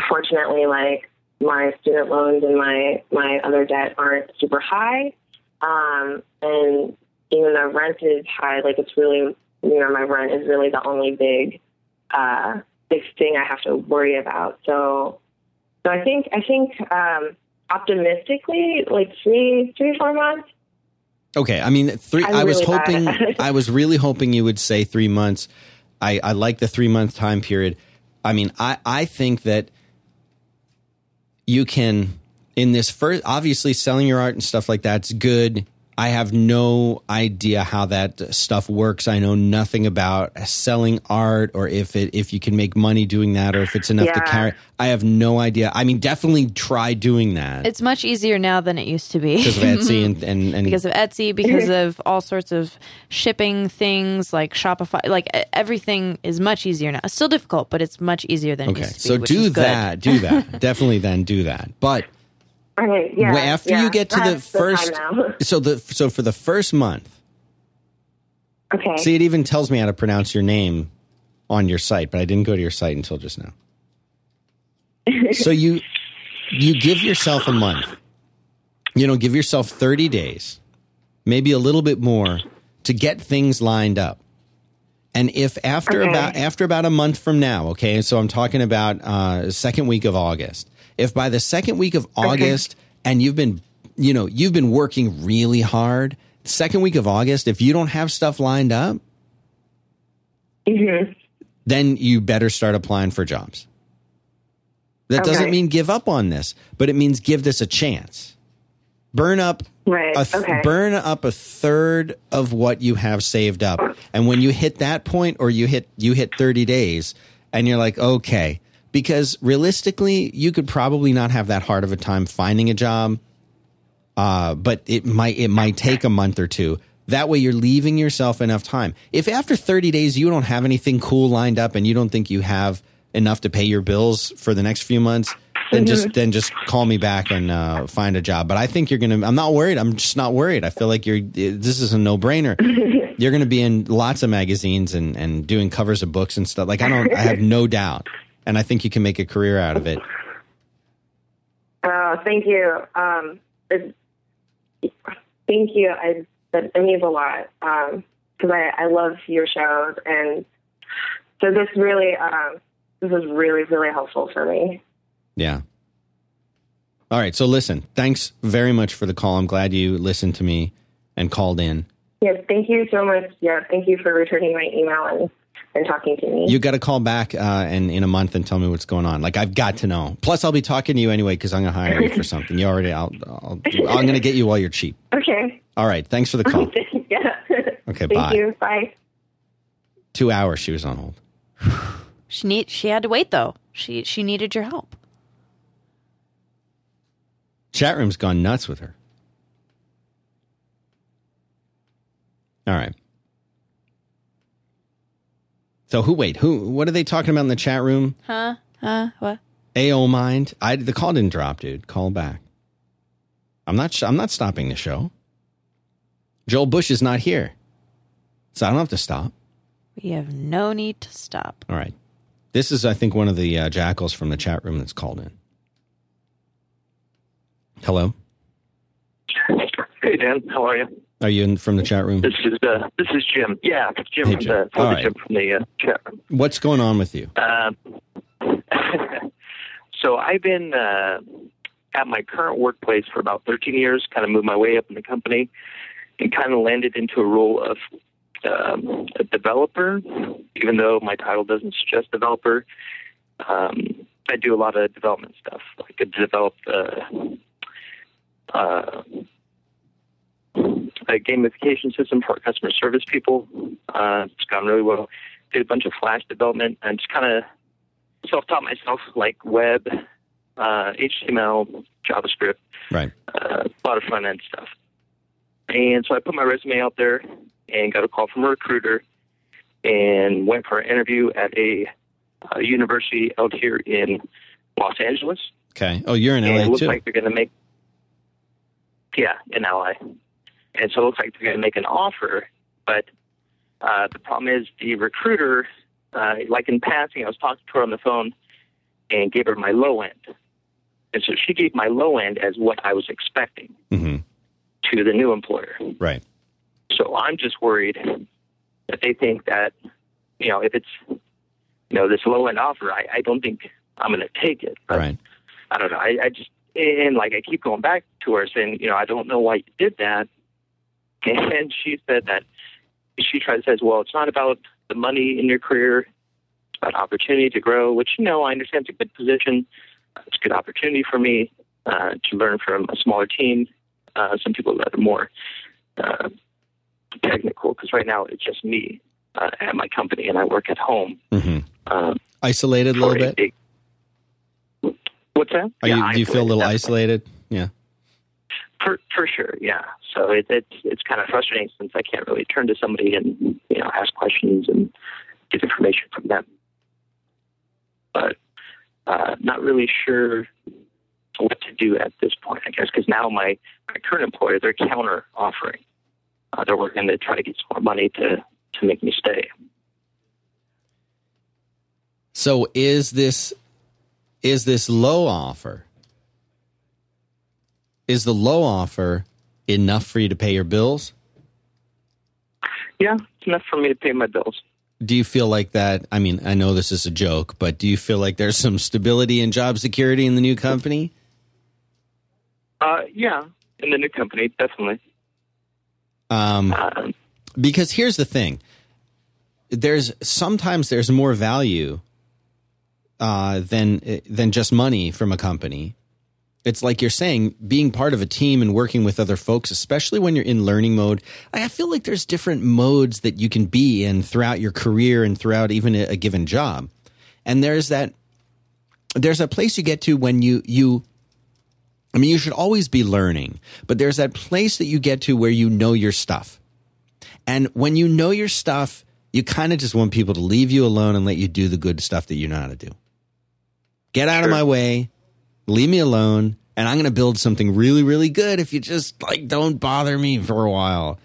Speaker 5: fortunately, like my student loans and my my other debt aren't super high, um, and even though rent is high, like it's really, you know, my rent is really the only big, uh, big thing I have to worry about. So, so I think I think um, optimistically, like three three four months.
Speaker 1: Okay, I mean, 3
Speaker 5: I'm
Speaker 1: I was
Speaker 5: really
Speaker 1: hoping. I was really hoping you would say three months. I, I like the three month time period. I mean, I, I think that you can in this first, obviously, selling your art and stuff like that's good. I have no idea how that stuff works. I know nothing about selling art or if it if you can make money doing that or if it's enough to carry. I have no idea. I mean, definitely try doing that
Speaker 2: It's much easier now than it used to be.
Speaker 1: because of Etsy and and, and
Speaker 2: because of Etsy, because of all sorts of shipping things like Shopify, like everything is much easier now. It's still difficult, but it's much easier than it
Speaker 1: Okay,
Speaker 2: used to be.
Speaker 1: so
Speaker 2: which
Speaker 1: do
Speaker 2: is good.
Speaker 1: that. Do that. Definitely, then do that. But
Speaker 5: Okay, yeah.
Speaker 1: after
Speaker 5: yeah,
Speaker 1: you get to the
Speaker 5: that's
Speaker 1: first,
Speaker 5: now.
Speaker 1: so the so for the first month,
Speaker 5: okay.
Speaker 1: see, it even tells me how to pronounce your name on your site, but I didn't go to your site until just now. so you you give yourself a month. You know, give yourself thirty days, maybe a little bit more, to get things lined up. And if after
Speaker 5: Okay.
Speaker 1: about after about a month from now, okay, so I'm talking about uh, second week of August. If by the second week of August, and you've been, you know, you've been working really hard, second week of August, if you don't have stuff lined up,
Speaker 5: Mhm.
Speaker 1: then you better start applying for jobs. That doesn't mean give up on this, but it means give this a chance. Burn up
Speaker 5: Right.
Speaker 1: a th-
Speaker 5: okay.
Speaker 1: burn up a third of what you have saved up and when you hit that point or you hit you hit 30 days and you're like okay because realistically you could probably not have that hard of a time finding a job uh, but it might it might take a month or two. That way you're leaving yourself enough time. If after 30 days you don't have anything cool lined up and you don't think you have enough to pay your bills for the next few months then just then just call me back and uh, find a job. But i think you're gonna i'm not worried. I'm just not worried. I feel like you're this is a no-brainer. You're going to be in lots of magazines and, and doing covers of books and stuff. Like I don't, I have no doubt, and I think you can make a career out of it.
Speaker 5: Oh, thank you. Um, it, thank you. I that, that means a lot because I, I love your shows, and so this really um, this is really really helpful for me.
Speaker 1: Yeah. All right. So listen, thanks very much for the call. I'm glad you listened to me and called in.
Speaker 5: Yes, thank you so much. Yeah, thank you for returning my email and, and talking to me.
Speaker 1: You got to call back uh, and in a month and tell me what's going on. Like I've got to know. Plus, I'll be talking to you anyway because I'm going to hire you for something. You already. I'll. I'll I'm going to get you while you're cheap.
Speaker 5: okay.
Speaker 1: All right. Thanks for the call.
Speaker 5: yeah.
Speaker 1: Okay,
Speaker 5: Thank
Speaker 1: bye.
Speaker 5: you. Bye.
Speaker 1: Two hours she was on hold.
Speaker 2: She need she had to wait though. She she needed your help.
Speaker 1: Chat room's gone nuts with her. All right. So who? Wait, who? What are they talking about in the chat room?
Speaker 2: Huh? Huh? What?
Speaker 1: AO mind. I the call didn't drop, dude. Call back. I'm not. I'm not stopping the show. Joel Bush is not here, so I don't have to stop.
Speaker 2: We have no need to stop.
Speaker 1: All right. This is, I think, one of the uh, jackals from the chat room that's called in. Hello.
Speaker 6: Hey Dan, how are you?
Speaker 1: Are you in from the chat room?
Speaker 6: This is uh, this is Jim. Yeah, Jim
Speaker 1: Hey,
Speaker 6: from
Speaker 1: Jim.
Speaker 6: the,
Speaker 1: All
Speaker 6: the
Speaker 1: right.
Speaker 6: Jim from the uh, chat room.
Speaker 1: What's going on with you?
Speaker 6: Um, so I've been uh, at my current workplace for about 13 years. Kind of moved my way up in the company, and kind of landed into a role of um, a developer. Even though my title doesn't suggest developer, um, I do a lot of development stuff. Like I developed uh, uh, a gamification system for our customer service people. Uh, it's gone really well. Did a bunch of Flash development and just kind of self-taught myself, like web, uh, HTML, JavaScript,
Speaker 1: Right.
Speaker 6: uh, a lot of front end stuff. And so I put my resume out there and got a call from a recruiter and went for an interview at a, uh university out here in Los Angeles.
Speaker 1: Okay. Oh, you're in
Speaker 6: and it
Speaker 1: LA
Speaker 6: looks
Speaker 1: too.
Speaker 6: like they're going to make, yeah, in LA. And so it looks like they're going to make an offer. But uh, the problem is the recruiter, uh, like in passing, I was talking to her on the phone and gave her my low end. And so she gave my low end as what I was expecting
Speaker 1: hmm
Speaker 6: to the new employer.
Speaker 1: Right.
Speaker 6: So I'm just worried that they think that, you know, if it's, you know, this low end offer, I, I don't think I'm going to take it. But
Speaker 1: Right.
Speaker 6: I don't know. I, I just, and like I keep going back to her saying, you know, I don't know why you did that. And she said that she tries says, well, it's not about the money in your career, it's about opportunity to grow, which, you know, I understand it's a good position. It's a good opportunity for me uh, to learn from a smaller team. Uh, some people that are more uh, technical, because right now it's just me uh, at my company and I work at home.
Speaker 1: hmm
Speaker 6: Um,
Speaker 1: Isolated a little bit.
Speaker 6: big- What's that? Yeah,
Speaker 1: you, do you feel a little
Speaker 6: isolated,
Speaker 1: isolated? Yeah.
Speaker 6: For for sure, yeah. So it, it's it's kind of frustrating since I can't really turn to somebody and you know ask questions and get information from them. But uh, not really sure what to do at this point. I guess because now my my current employer they're counter offering. Uh, they're working to try to get some more money to to make me stay.
Speaker 1: So is this is this low offer? Is the low offer enough for you to pay your bills?
Speaker 6: Yeah, it's enough for me to pay my bills.
Speaker 1: Do you feel like that? I mean, I know this is a joke, but do you feel like there's some stability and job security in the new company?
Speaker 6: Uh, yeah, in the new company, definitely.
Speaker 1: Um,
Speaker 6: Um,
Speaker 1: because here's the thing there's sometimes there's more value uh, than than just money from a company it's like you're saying being part of a team and working with other folks especially when you're in learning mode i feel like there's different modes that you can be in throughout your career and throughout even a, given job. And there's that there's a place you get to when you you i mean you should always be learning but there's that place that you get to where you know your stuff. And when you know your stuff, you kind of just want people to leave you alone and let you do the good stuff that you know how to do. Get out of my way, leave me alone, and I'm going to build something really, really good if you just like don't bother me for a while.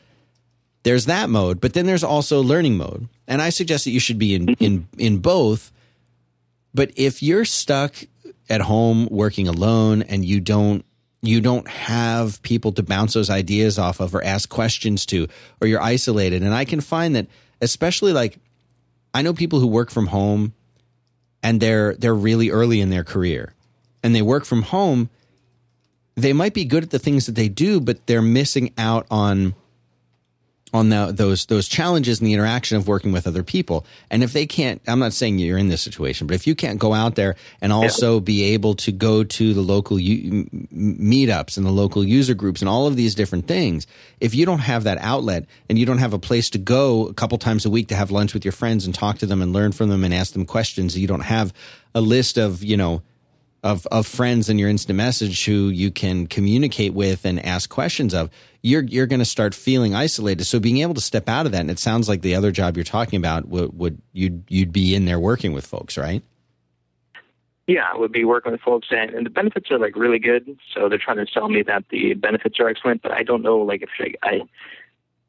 Speaker 1: there's that mode, but then there's also learning mode. And I suggest that you should be in, in, in both. But if you're stuck at home working alone and you don't you don't have people to bounce those ideas off of or ask questions to or you're isolated and i can find that especially like i know people who work from home and they're they're really early in their career and they work from home they might be good at the things that they do but they're missing out on on the, those those challenges and the interaction of working with other people. And if they can't, I'm not saying you're in this situation, but if you can't go out there and also yeah. be able to go to the local u- meetups and the local user groups and all of these different things, if you don't have that outlet and you don't have a place to go a couple times a week to have lunch with your friends and talk to them and learn from them and ask them questions, you don't have a list of you know of of friends in your instant message who you can communicate with and ask questions of you're you're going to start feeling isolated so being able to step out of that and it sounds like the other job you're talking about would, would you'd you'd be in there working with folks right
Speaker 6: yeah would be working with folks and, and the benefits are like really good so they're trying to sell me that the benefits are excellent but i don't know like if I, I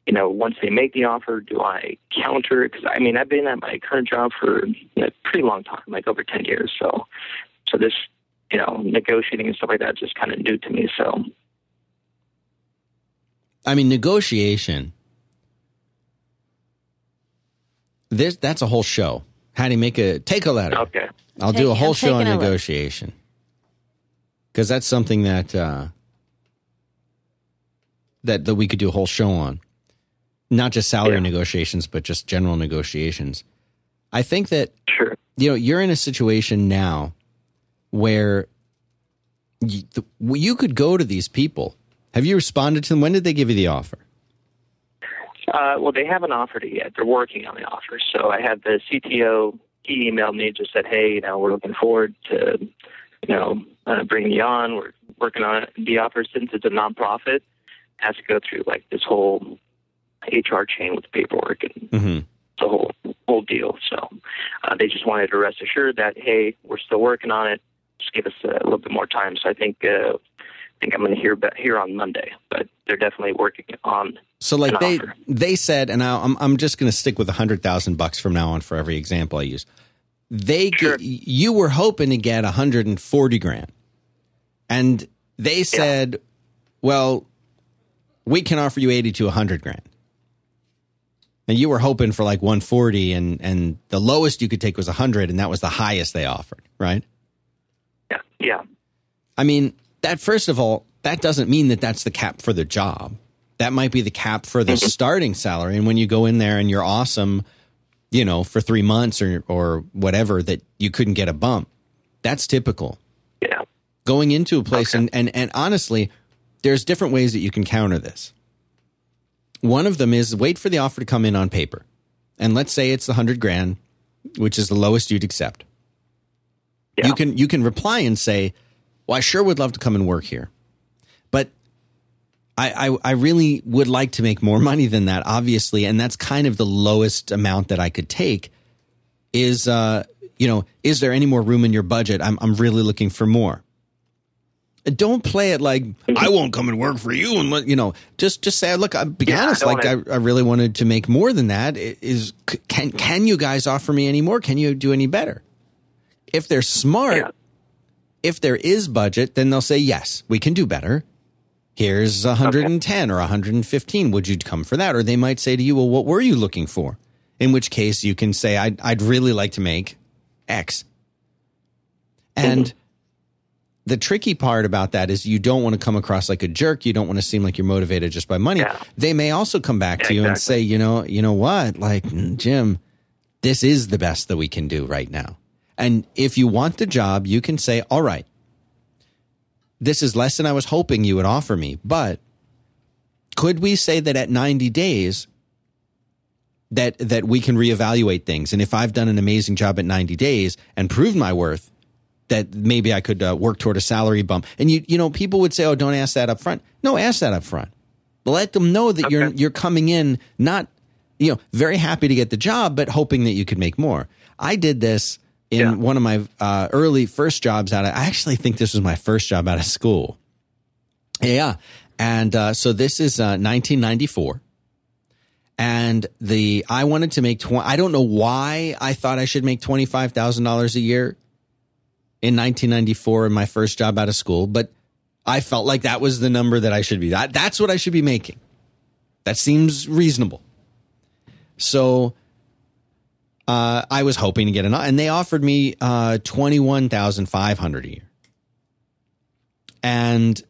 Speaker 6: you know, once they make the offer, do I counter? Because I mean, I've been at my current job for a pretty long time, like over ten years. So, so this you know, negotiating and stuff like that just kind of new to me. So,
Speaker 1: I mean, negotiation. This that's a whole show. How do you make a take a letter?
Speaker 6: Okay,
Speaker 1: I'll do a whole show on negotiation because that's something that uh, that that we could do a whole show on, not just salary yeah. negotiations, but just general negotiations. I think that
Speaker 6: sure.
Speaker 1: you know you're in a situation now where you, the, you could go to these people. Have you responded to them? When did they give you the offer?
Speaker 6: Uh, well, they haven't offered it yet. They're working on the offer. So I had the CTO. He emailed me just said, "Hey, you know, we're looking forward to, you know, uh, bringing you on. We're working on the offer since it's a nonprofit. It has to go through like this whole HR chain with paperwork and mm-hmm. the whole whole deal. So uh, they just wanted to rest assured that hey, we're still working on it just give us a little bit more time. So I think uh, I think I'm going to hear here on Monday, but they're definitely working on.
Speaker 1: So like they
Speaker 6: offer.
Speaker 1: they said, and I, I'm I'm just going to stick with a hundred thousand bucks from now on for every example I use. They sure. get, you were hoping to get 140 grand, and they said, yeah. "Well, we can offer you 80 to 100 grand." And you were hoping for like 140, and and the lowest you could take was 100, and that was the highest they offered, right?
Speaker 6: Yeah. Yeah.
Speaker 1: I mean, that first of all, that doesn't mean that that's the cap for the job. That might be the cap for the mm-hmm. starting salary. And when you go in there and you're awesome, you know, for three months or or whatever, that you couldn't get a bump. That's typical.
Speaker 6: Yeah.
Speaker 1: Going into a place okay. and, and and honestly, there's different ways that you can counter this. One of them is wait for the offer to come in on paper. And let's say it's the hundred grand, which is the lowest you'd accept. Yeah. You can you can reply and say, "Well, I sure would love to come and work here, but I, I, I really would like to make more money than that, obviously, and that's kind of the lowest amount that I could take. Is uh, you know, is there any more room in your budget? I'm I'm really looking for more. Don't play it like I won't come and work for you, and let, you know, just just say, look, I'll be yeah, honest, I like I, I really wanted to make more than that. Is can can you guys offer me any more? Can you do any better? If they're smart, yeah. if there is budget, then they'll say, yes, we can do better. Here's 110 okay. or 115. Would you come for that? Or they might say to you, well, what were you looking for? In which case you can say, I'd, I'd really like to make X. And mm-hmm. the tricky part about that is you don't want to come across like a jerk. You don't want to seem like you're motivated just by money. Yeah. They may also come back yeah, to you exactly. and say, you know, you know what? Like, Jim, this is the best that we can do right now. And if you want the job, you can say, all right, this is less than I was hoping you would offer me, but could we say that at 90 days that that we can reevaluate things and if I've done an amazing job at 90 days and proved my worth that maybe I could uh, work toward a salary bump. And you you know people would say, "Oh, don't ask that up front." No, ask that up front. Let them know that okay. you're you're coming in not you know, very happy to get the job but hoping that you could make more. I did this in yeah. one of my uh, early first jobs out of, I actually think this was my first job out of school. Yeah. And uh, so this is uh, 1994. and the I wanted to make twenty. I don't know why I thought I should make twenty five thousand dollars a year in 1994 in my first job out of school, but I felt like that was the number that I should be. That that's what I should be making. That seems reasonable. So uh, I was hoping to get an, and they offered me uh, twenty one thousand five hundred a year, and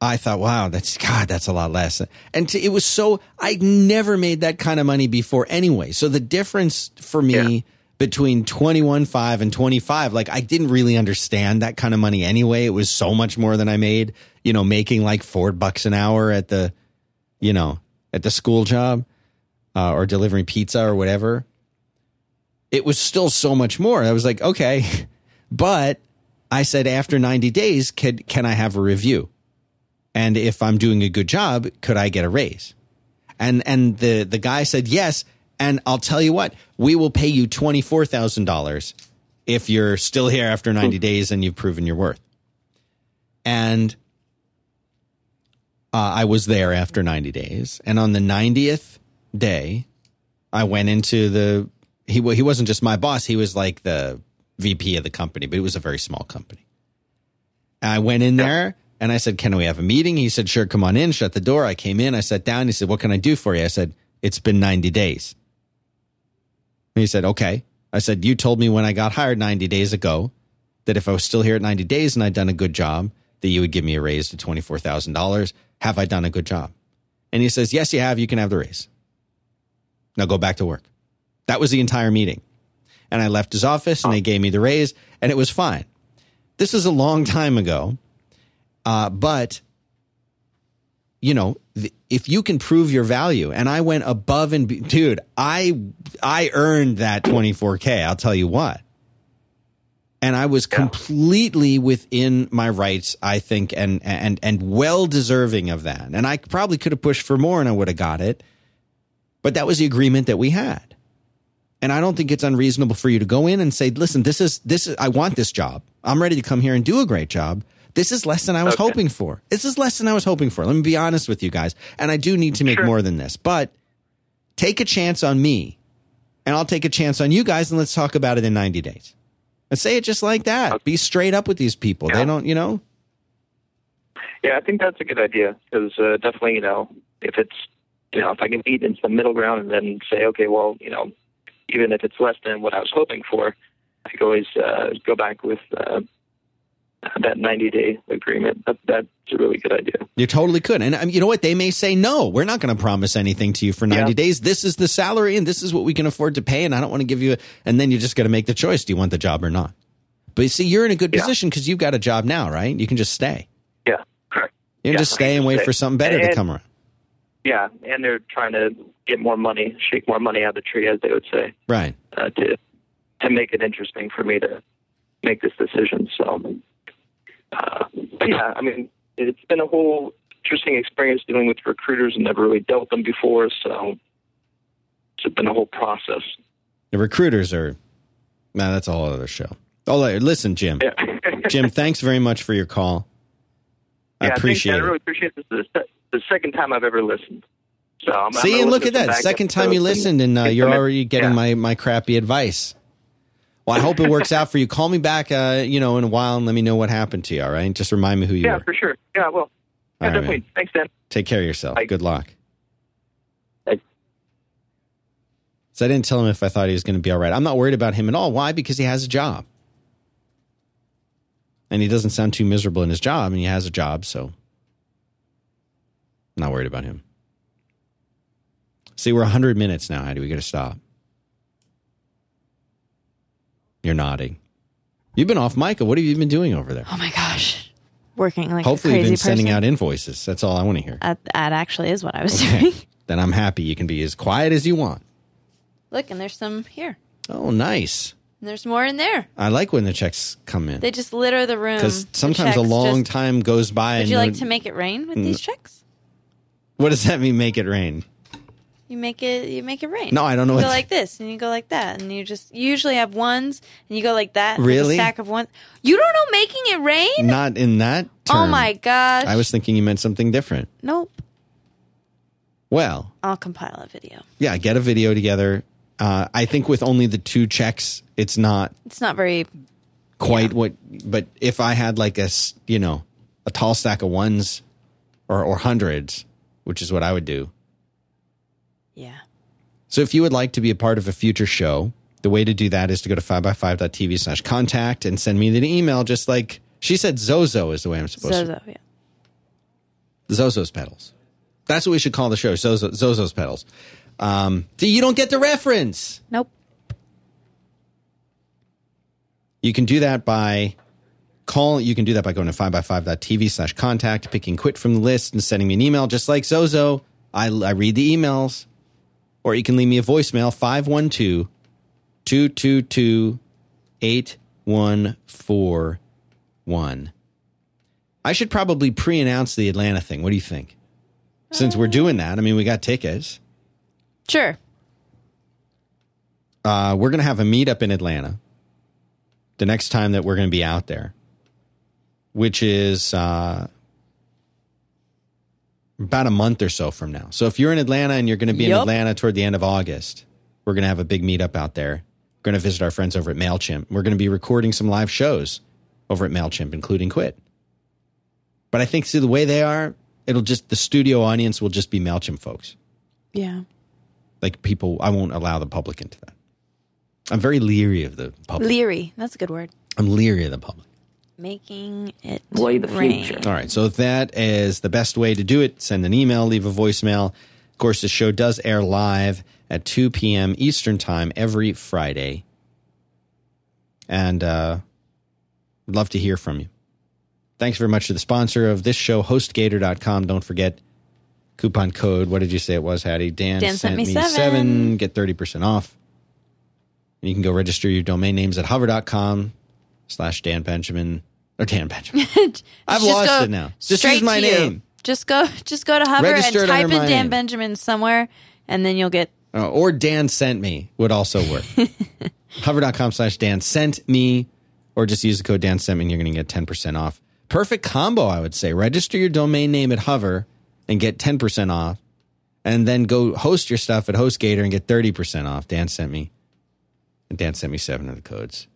Speaker 1: I thought, wow, that's God, that's a lot less. And to, it was so I'd never made that kind of money before anyway. So the difference for me
Speaker 6: Yeah.
Speaker 1: between twenty one five and twenty five, like I didn't really understand that kind of money anyway. It was so much more than I made, you know, making like four bucks an hour at the, you know, at the school job uh, or delivering pizza or whatever. It was still so much more. I was like, okay, but I said after 90 days, can, can I have a review? And if I'm doing a good job, could I get a raise? And and the the guy said yes. And I'll tell you what, we will pay you twenty four thousand dollars if you're still here after 90 days and you've proven your worth. And uh, I was there after 90 days, and on the 90th day, I went into the he he wasn't just my boss; he was like the VP of the company, but it was a very small company. And I went in there and I said, "Can we have a meeting?" He said, "Sure, come on in." Shut the door. I came in. I sat down. He said, "What can I do for you?" I said, "It's been 90 days." And he said, "Okay." I said, "You told me when I got hired 90 days ago that if I was still here at 90 days and I'd done a good job, that you would give me a raise to $24,000. Have I done a good job?" And he says, "Yes, you have. You can have the raise." Now go back to work. That was the entire meeting. And I left his office and they gave me the raise and it was fine. This is a long time ago. Uh, but, you know, if you can prove your value, and I went above and, be- dude, I, I earned that 24K. I'll tell you what. And I was completely within my rights, I think, and, and, and well deserving of that. And I probably could have pushed for more and I would have got it. But that was the agreement that we had. And I don't think it's unreasonable for you to go in and say, listen, this is, this is, I want this job. I'm ready to come here and do a great job. This is less than I was
Speaker 6: Okay.
Speaker 1: hoping for. This is less than I was hoping for. Let me be honest with you guys. And I do need to make
Speaker 6: Sure.
Speaker 1: more than this, but take a chance on me and I'll take a chance on you guys and let's talk about it in 90 days. And say it just like that. Be straight up with these people. They don't, you know,
Speaker 6: Yeah, I think that's a good idea because uh, definitely, you know, if it's, you know, if I can meet in some middle ground and then say, okay, well, you know, even if it's less than what I was hoping for, I could always uh, go back with uh, that 90 day agreement. That, that's a really good idea.
Speaker 1: You totally could. And um, you know what? They may say, no, we're not going to promise anything to you for 90
Speaker 6: Yeah.
Speaker 1: days. This is the salary and this is what we can afford to pay. And I don't want to give you, a, and then you just got to make the choice. Do you want the job or not? But you see, you're in a good
Speaker 6: Yeah.
Speaker 1: position because you've got a job now, right? You can just stay.
Speaker 6: Yeah, correct.
Speaker 1: You can
Speaker 6: Yeah,
Speaker 1: just stay and wait
Speaker 6: stay.
Speaker 1: for something better to come around.
Speaker 6: Yeah, and they're trying to get more money, shake more money out of the tree, as they would say,
Speaker 1: Right.
Speaker 6: uh, to to make it interesting for me to make this decision. So, uh, but yeah, I mean, it's been a whole interesting experience dealing with recruiters and never really dealt with them before. So, it's been a whole process.
Speaker 1: The recruiters are, nah, that's a whole other show. Oh, listen, Jim.
Speaker 6: Yeah,
Speaker 1: Jim, thanks very much for your call. I
Speaker 6: Yeah,
Speaker 1: appreciate
Speaker 6: man. I really appreciate this. The- second time I've ever listened. So, I'm, I'm
Speaker 1: See, and look at that. Second time you listened and uh, you're already getting
Speaker 6: yeah.
Speaker 1: my, my crappy advice. Well, I hope it works out for you. Call me back, uh, you know, in a while and let me know what happened to you. All right. Just remind me who you
Speaker 6: are.
Speaker 1: Yeah,
Speaker 6: for sure. Yeah, well,
Speaker 1: All
Speaker 6: yeah,
Speaker 1: right,
Speaker 6: definitely.
Speaker 1: man.
Speaker 6: Thanks, Dan.
Speaker 1: Take care of yourself.
Speaker 6: Bye.
Speaker 1: Good luck.
Speaker 6: Bye.
Speaker 1: So I didn't tell him if I thought he was going to be all right. I'm not worried about him at all. Why? Because he has a job. And he doesn't sound too miserable in his job, and he has a job, so I'm not worried about him. See, we're 100 minutes now. How do we got to stop? You're nodding. You've been off, Micah. What have you been doing over there?
Speaker 2: Oh my gosh, working like
Speaker 1: Hopefully,
Speaker 2: a
Speaker 1: you've been sending out invoices. That's all I want to hear.
Speaker 2: That, that actually is what I was
Speaker 1: Okay.
Speaker 2: doing.
Speaker 1: then I'm happy. You can be as quiet as you want.
Speaker 2: Look, and there's some here.
Speaker 1: Oh, nice.
Speaker 2: And there's more in there.
Speaker 1: I like when the checks come in
Speaker 2: They just litter the room.
Speaker 1: because sometimes a long
Speaker 2: just-
Speaker 1: time goes by.
Speaker 2: Would
Speaker 1: and
Speaker 2: you
Speaker 1: no-
Speaker 2: like to make it rain with these checks?
Speaker 1: What does that mean? Make it rain?
Speaker 2: You make it. You make it rain.
Speaker 1: No, I don't know
Speaker 2: You
Speaker 1: what
Speaker 2: go like this, and you go like that, and you just you usually have ones, and you go like that.
Speaker 1: Really?
Speaker 2: A stack of ones. You don't know making it rain?
Speaker 1: Not in that.
Speaker 2: oh my gosh!
Speaker 1: I was thinking you meant something different.
Speaker 2: Nope.
Speaker 1: Well,
Speaker 2: I'll compile a video.
Speaker 1: yeah, get a video together. Uh, I think with only the two checks, it's not
Speaker 2: It's not very.
Speaker 1: quite what. But if I had like a you know a tall stack of ones or or hundreds, which is what I would do.
Speaker 2: Yeah.
Speaker 1: So if you would like to be a part of a future show, the way to do that is to go to 5by5.tv slash contact and send me an email just like she said Zozo is the way I'm supposed to.
Speaker 2: Zozo. Yeah.
Speaker 1: Zozo's pedals. That's what we should call the show. Zozo, Zozo's pedals. Um, see, you don't get the reference.
Speaker 2: Nope.
Speaker 1: You can do that by call. You can do that by going to 5by5.tv slash contact, picking quit from the list and sending me an email just like Zozo. I, I read the emails. Or you can leave me a voicemail 512 222 8141. I should probably pre announce the Atlanta thing. What do you think? Since we're doing that, I mean, we got tickets.
Speaker 2: Sure.
Speaker 1: Uh, we're going to have a meetup in Atlanta the next time that we're going to be out there, which is uh, about a month or so from now. So if you're in Atlanta and you're going to be in Atlanta toward the end of August, we're going to have a big meetup out there. We're going to visit our friends over at MailChimp. We're going to be recording some live shows over at MailChimp, including Quit. But I think, see, the way they are, it'll just, the studio audience will just be MailChimp folks.
Speaker 2: Yeah.
Speaker 1: Like people, I won't allow the public into that. I'm very leery of the public.
Speaker 2: Leery. That's a good word.
Speaker 1: I'm leery of the public.
Speaker 2: Making it
Speaker 6: Play the
Speaker 2: rain.
Speaker 6: future.
Speaker 1: All right. So if that is the best way to do it, send an email, leave a voicemail. Of course, the show does air live at 2 p.m. Eastern Time every Friday. And uh, would love to hear from you. Thanks very much to the sponsor of this show, HostGator.com. Don't forget coupon code. What did you say it was, Haddie? Dan,
Speaker 2: Dan sent me seven.
Speaker 1: Get 30% off. And you can go register your domain names at hover.com slash Dan Benjamin or Dan Benjamin. I've lost it now. Just use my
Speaker 2: to you.
Speaker 1: name.
Speaker 2: Just go. Just go to Hover
Speaker 1: Register it
Speaker 2: and type in Dan
Speaker 1: name.
Speaker 2: Benjamin somewhere, and then you'll get.
Speaker 1: Uh, or Dan sent me would also work. Hover.com slash Dan sent me, or just use the code Dan sent me and you're going to get 10% off. Perfect combo, I would say. Register your domain name at Hover and get 10% off. And then go host your stuff at HostGator and get 30% off. Dan sent me. And Dan sent me seven of the codes.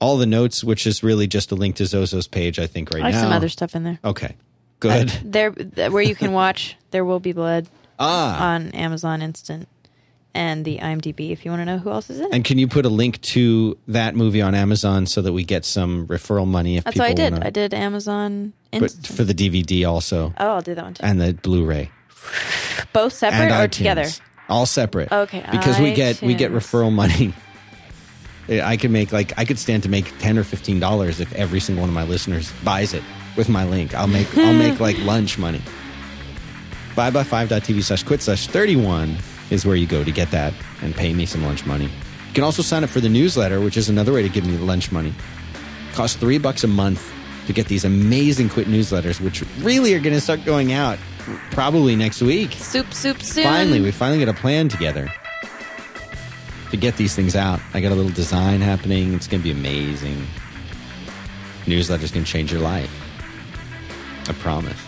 Speaker 1: All the notes, which is really just a link to Zozo's page, I think, right
Speaker 2: I have
Speaker 1: now.
Speaker 2: some other stuff in there.
Speaker 1: Okay. Good.
Speaker 2: There, where you can watch "There Will Be Blood"
Speaker 1: ah.
Speaker 2: on Amazon Instant and the IMDb if you want to know who else is in it.
Speaker 1: And can you put a link to that movie on Amazon so that we get some referral money if
Speaker 2: That's what I did.
Speaker 1: wanna-
Speaker 2: I did Amazon
Speaker 1: but
Speaker 2: Instant.
Speaker 1: for the DVD also
Speaker 2: oh, I'll do that one too.
Speaker 1: and the Blu-ray
Speaker 2: Both separate
Speaker 1: and
Speaker 2: or
Speaker 1: iTunes.
Speaker 2: together?
Speaker 1: all separate.
Speaker 2: Okay,
Speaker 1: because we get we get referral money. I could make like I could stand to make ten or fifteen dollars if every single one of my listeners buys it with my link. I'll make I'll make like lunch money. Five by five TV slash quit slash thirty one is where you go to get that and pay me some lunch money. You can also sign up for the newsletter, which is another way to give me lunch money. Costs three bucks a month to get these amazing quit newsletters, which really are going to start going out probably next week.
Speaker 2: Soup, soup, soon.
Speaker 1: Finally, we finally get a plan together to get these things out. I got a little design happening. It's going to be amazing. Newsletter's going to change your life. I promise.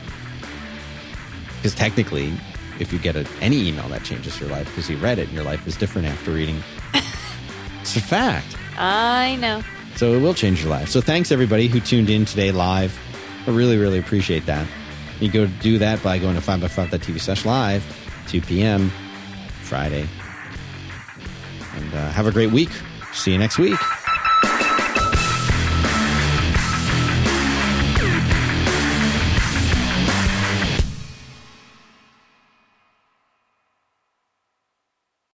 Speaker 1: Because technically, if you get a, any email, that changes your life because you read it and your life is different after reading. it's a fact.
Speaker 2: I know.
Speaker 1: So it will change your life. So thanks everybody who tuned in today live. I really, really appreciate that. You go do that by going to 5by5.tv slash live, 2 p.m. Friday. And uh, have a great week. See you next week.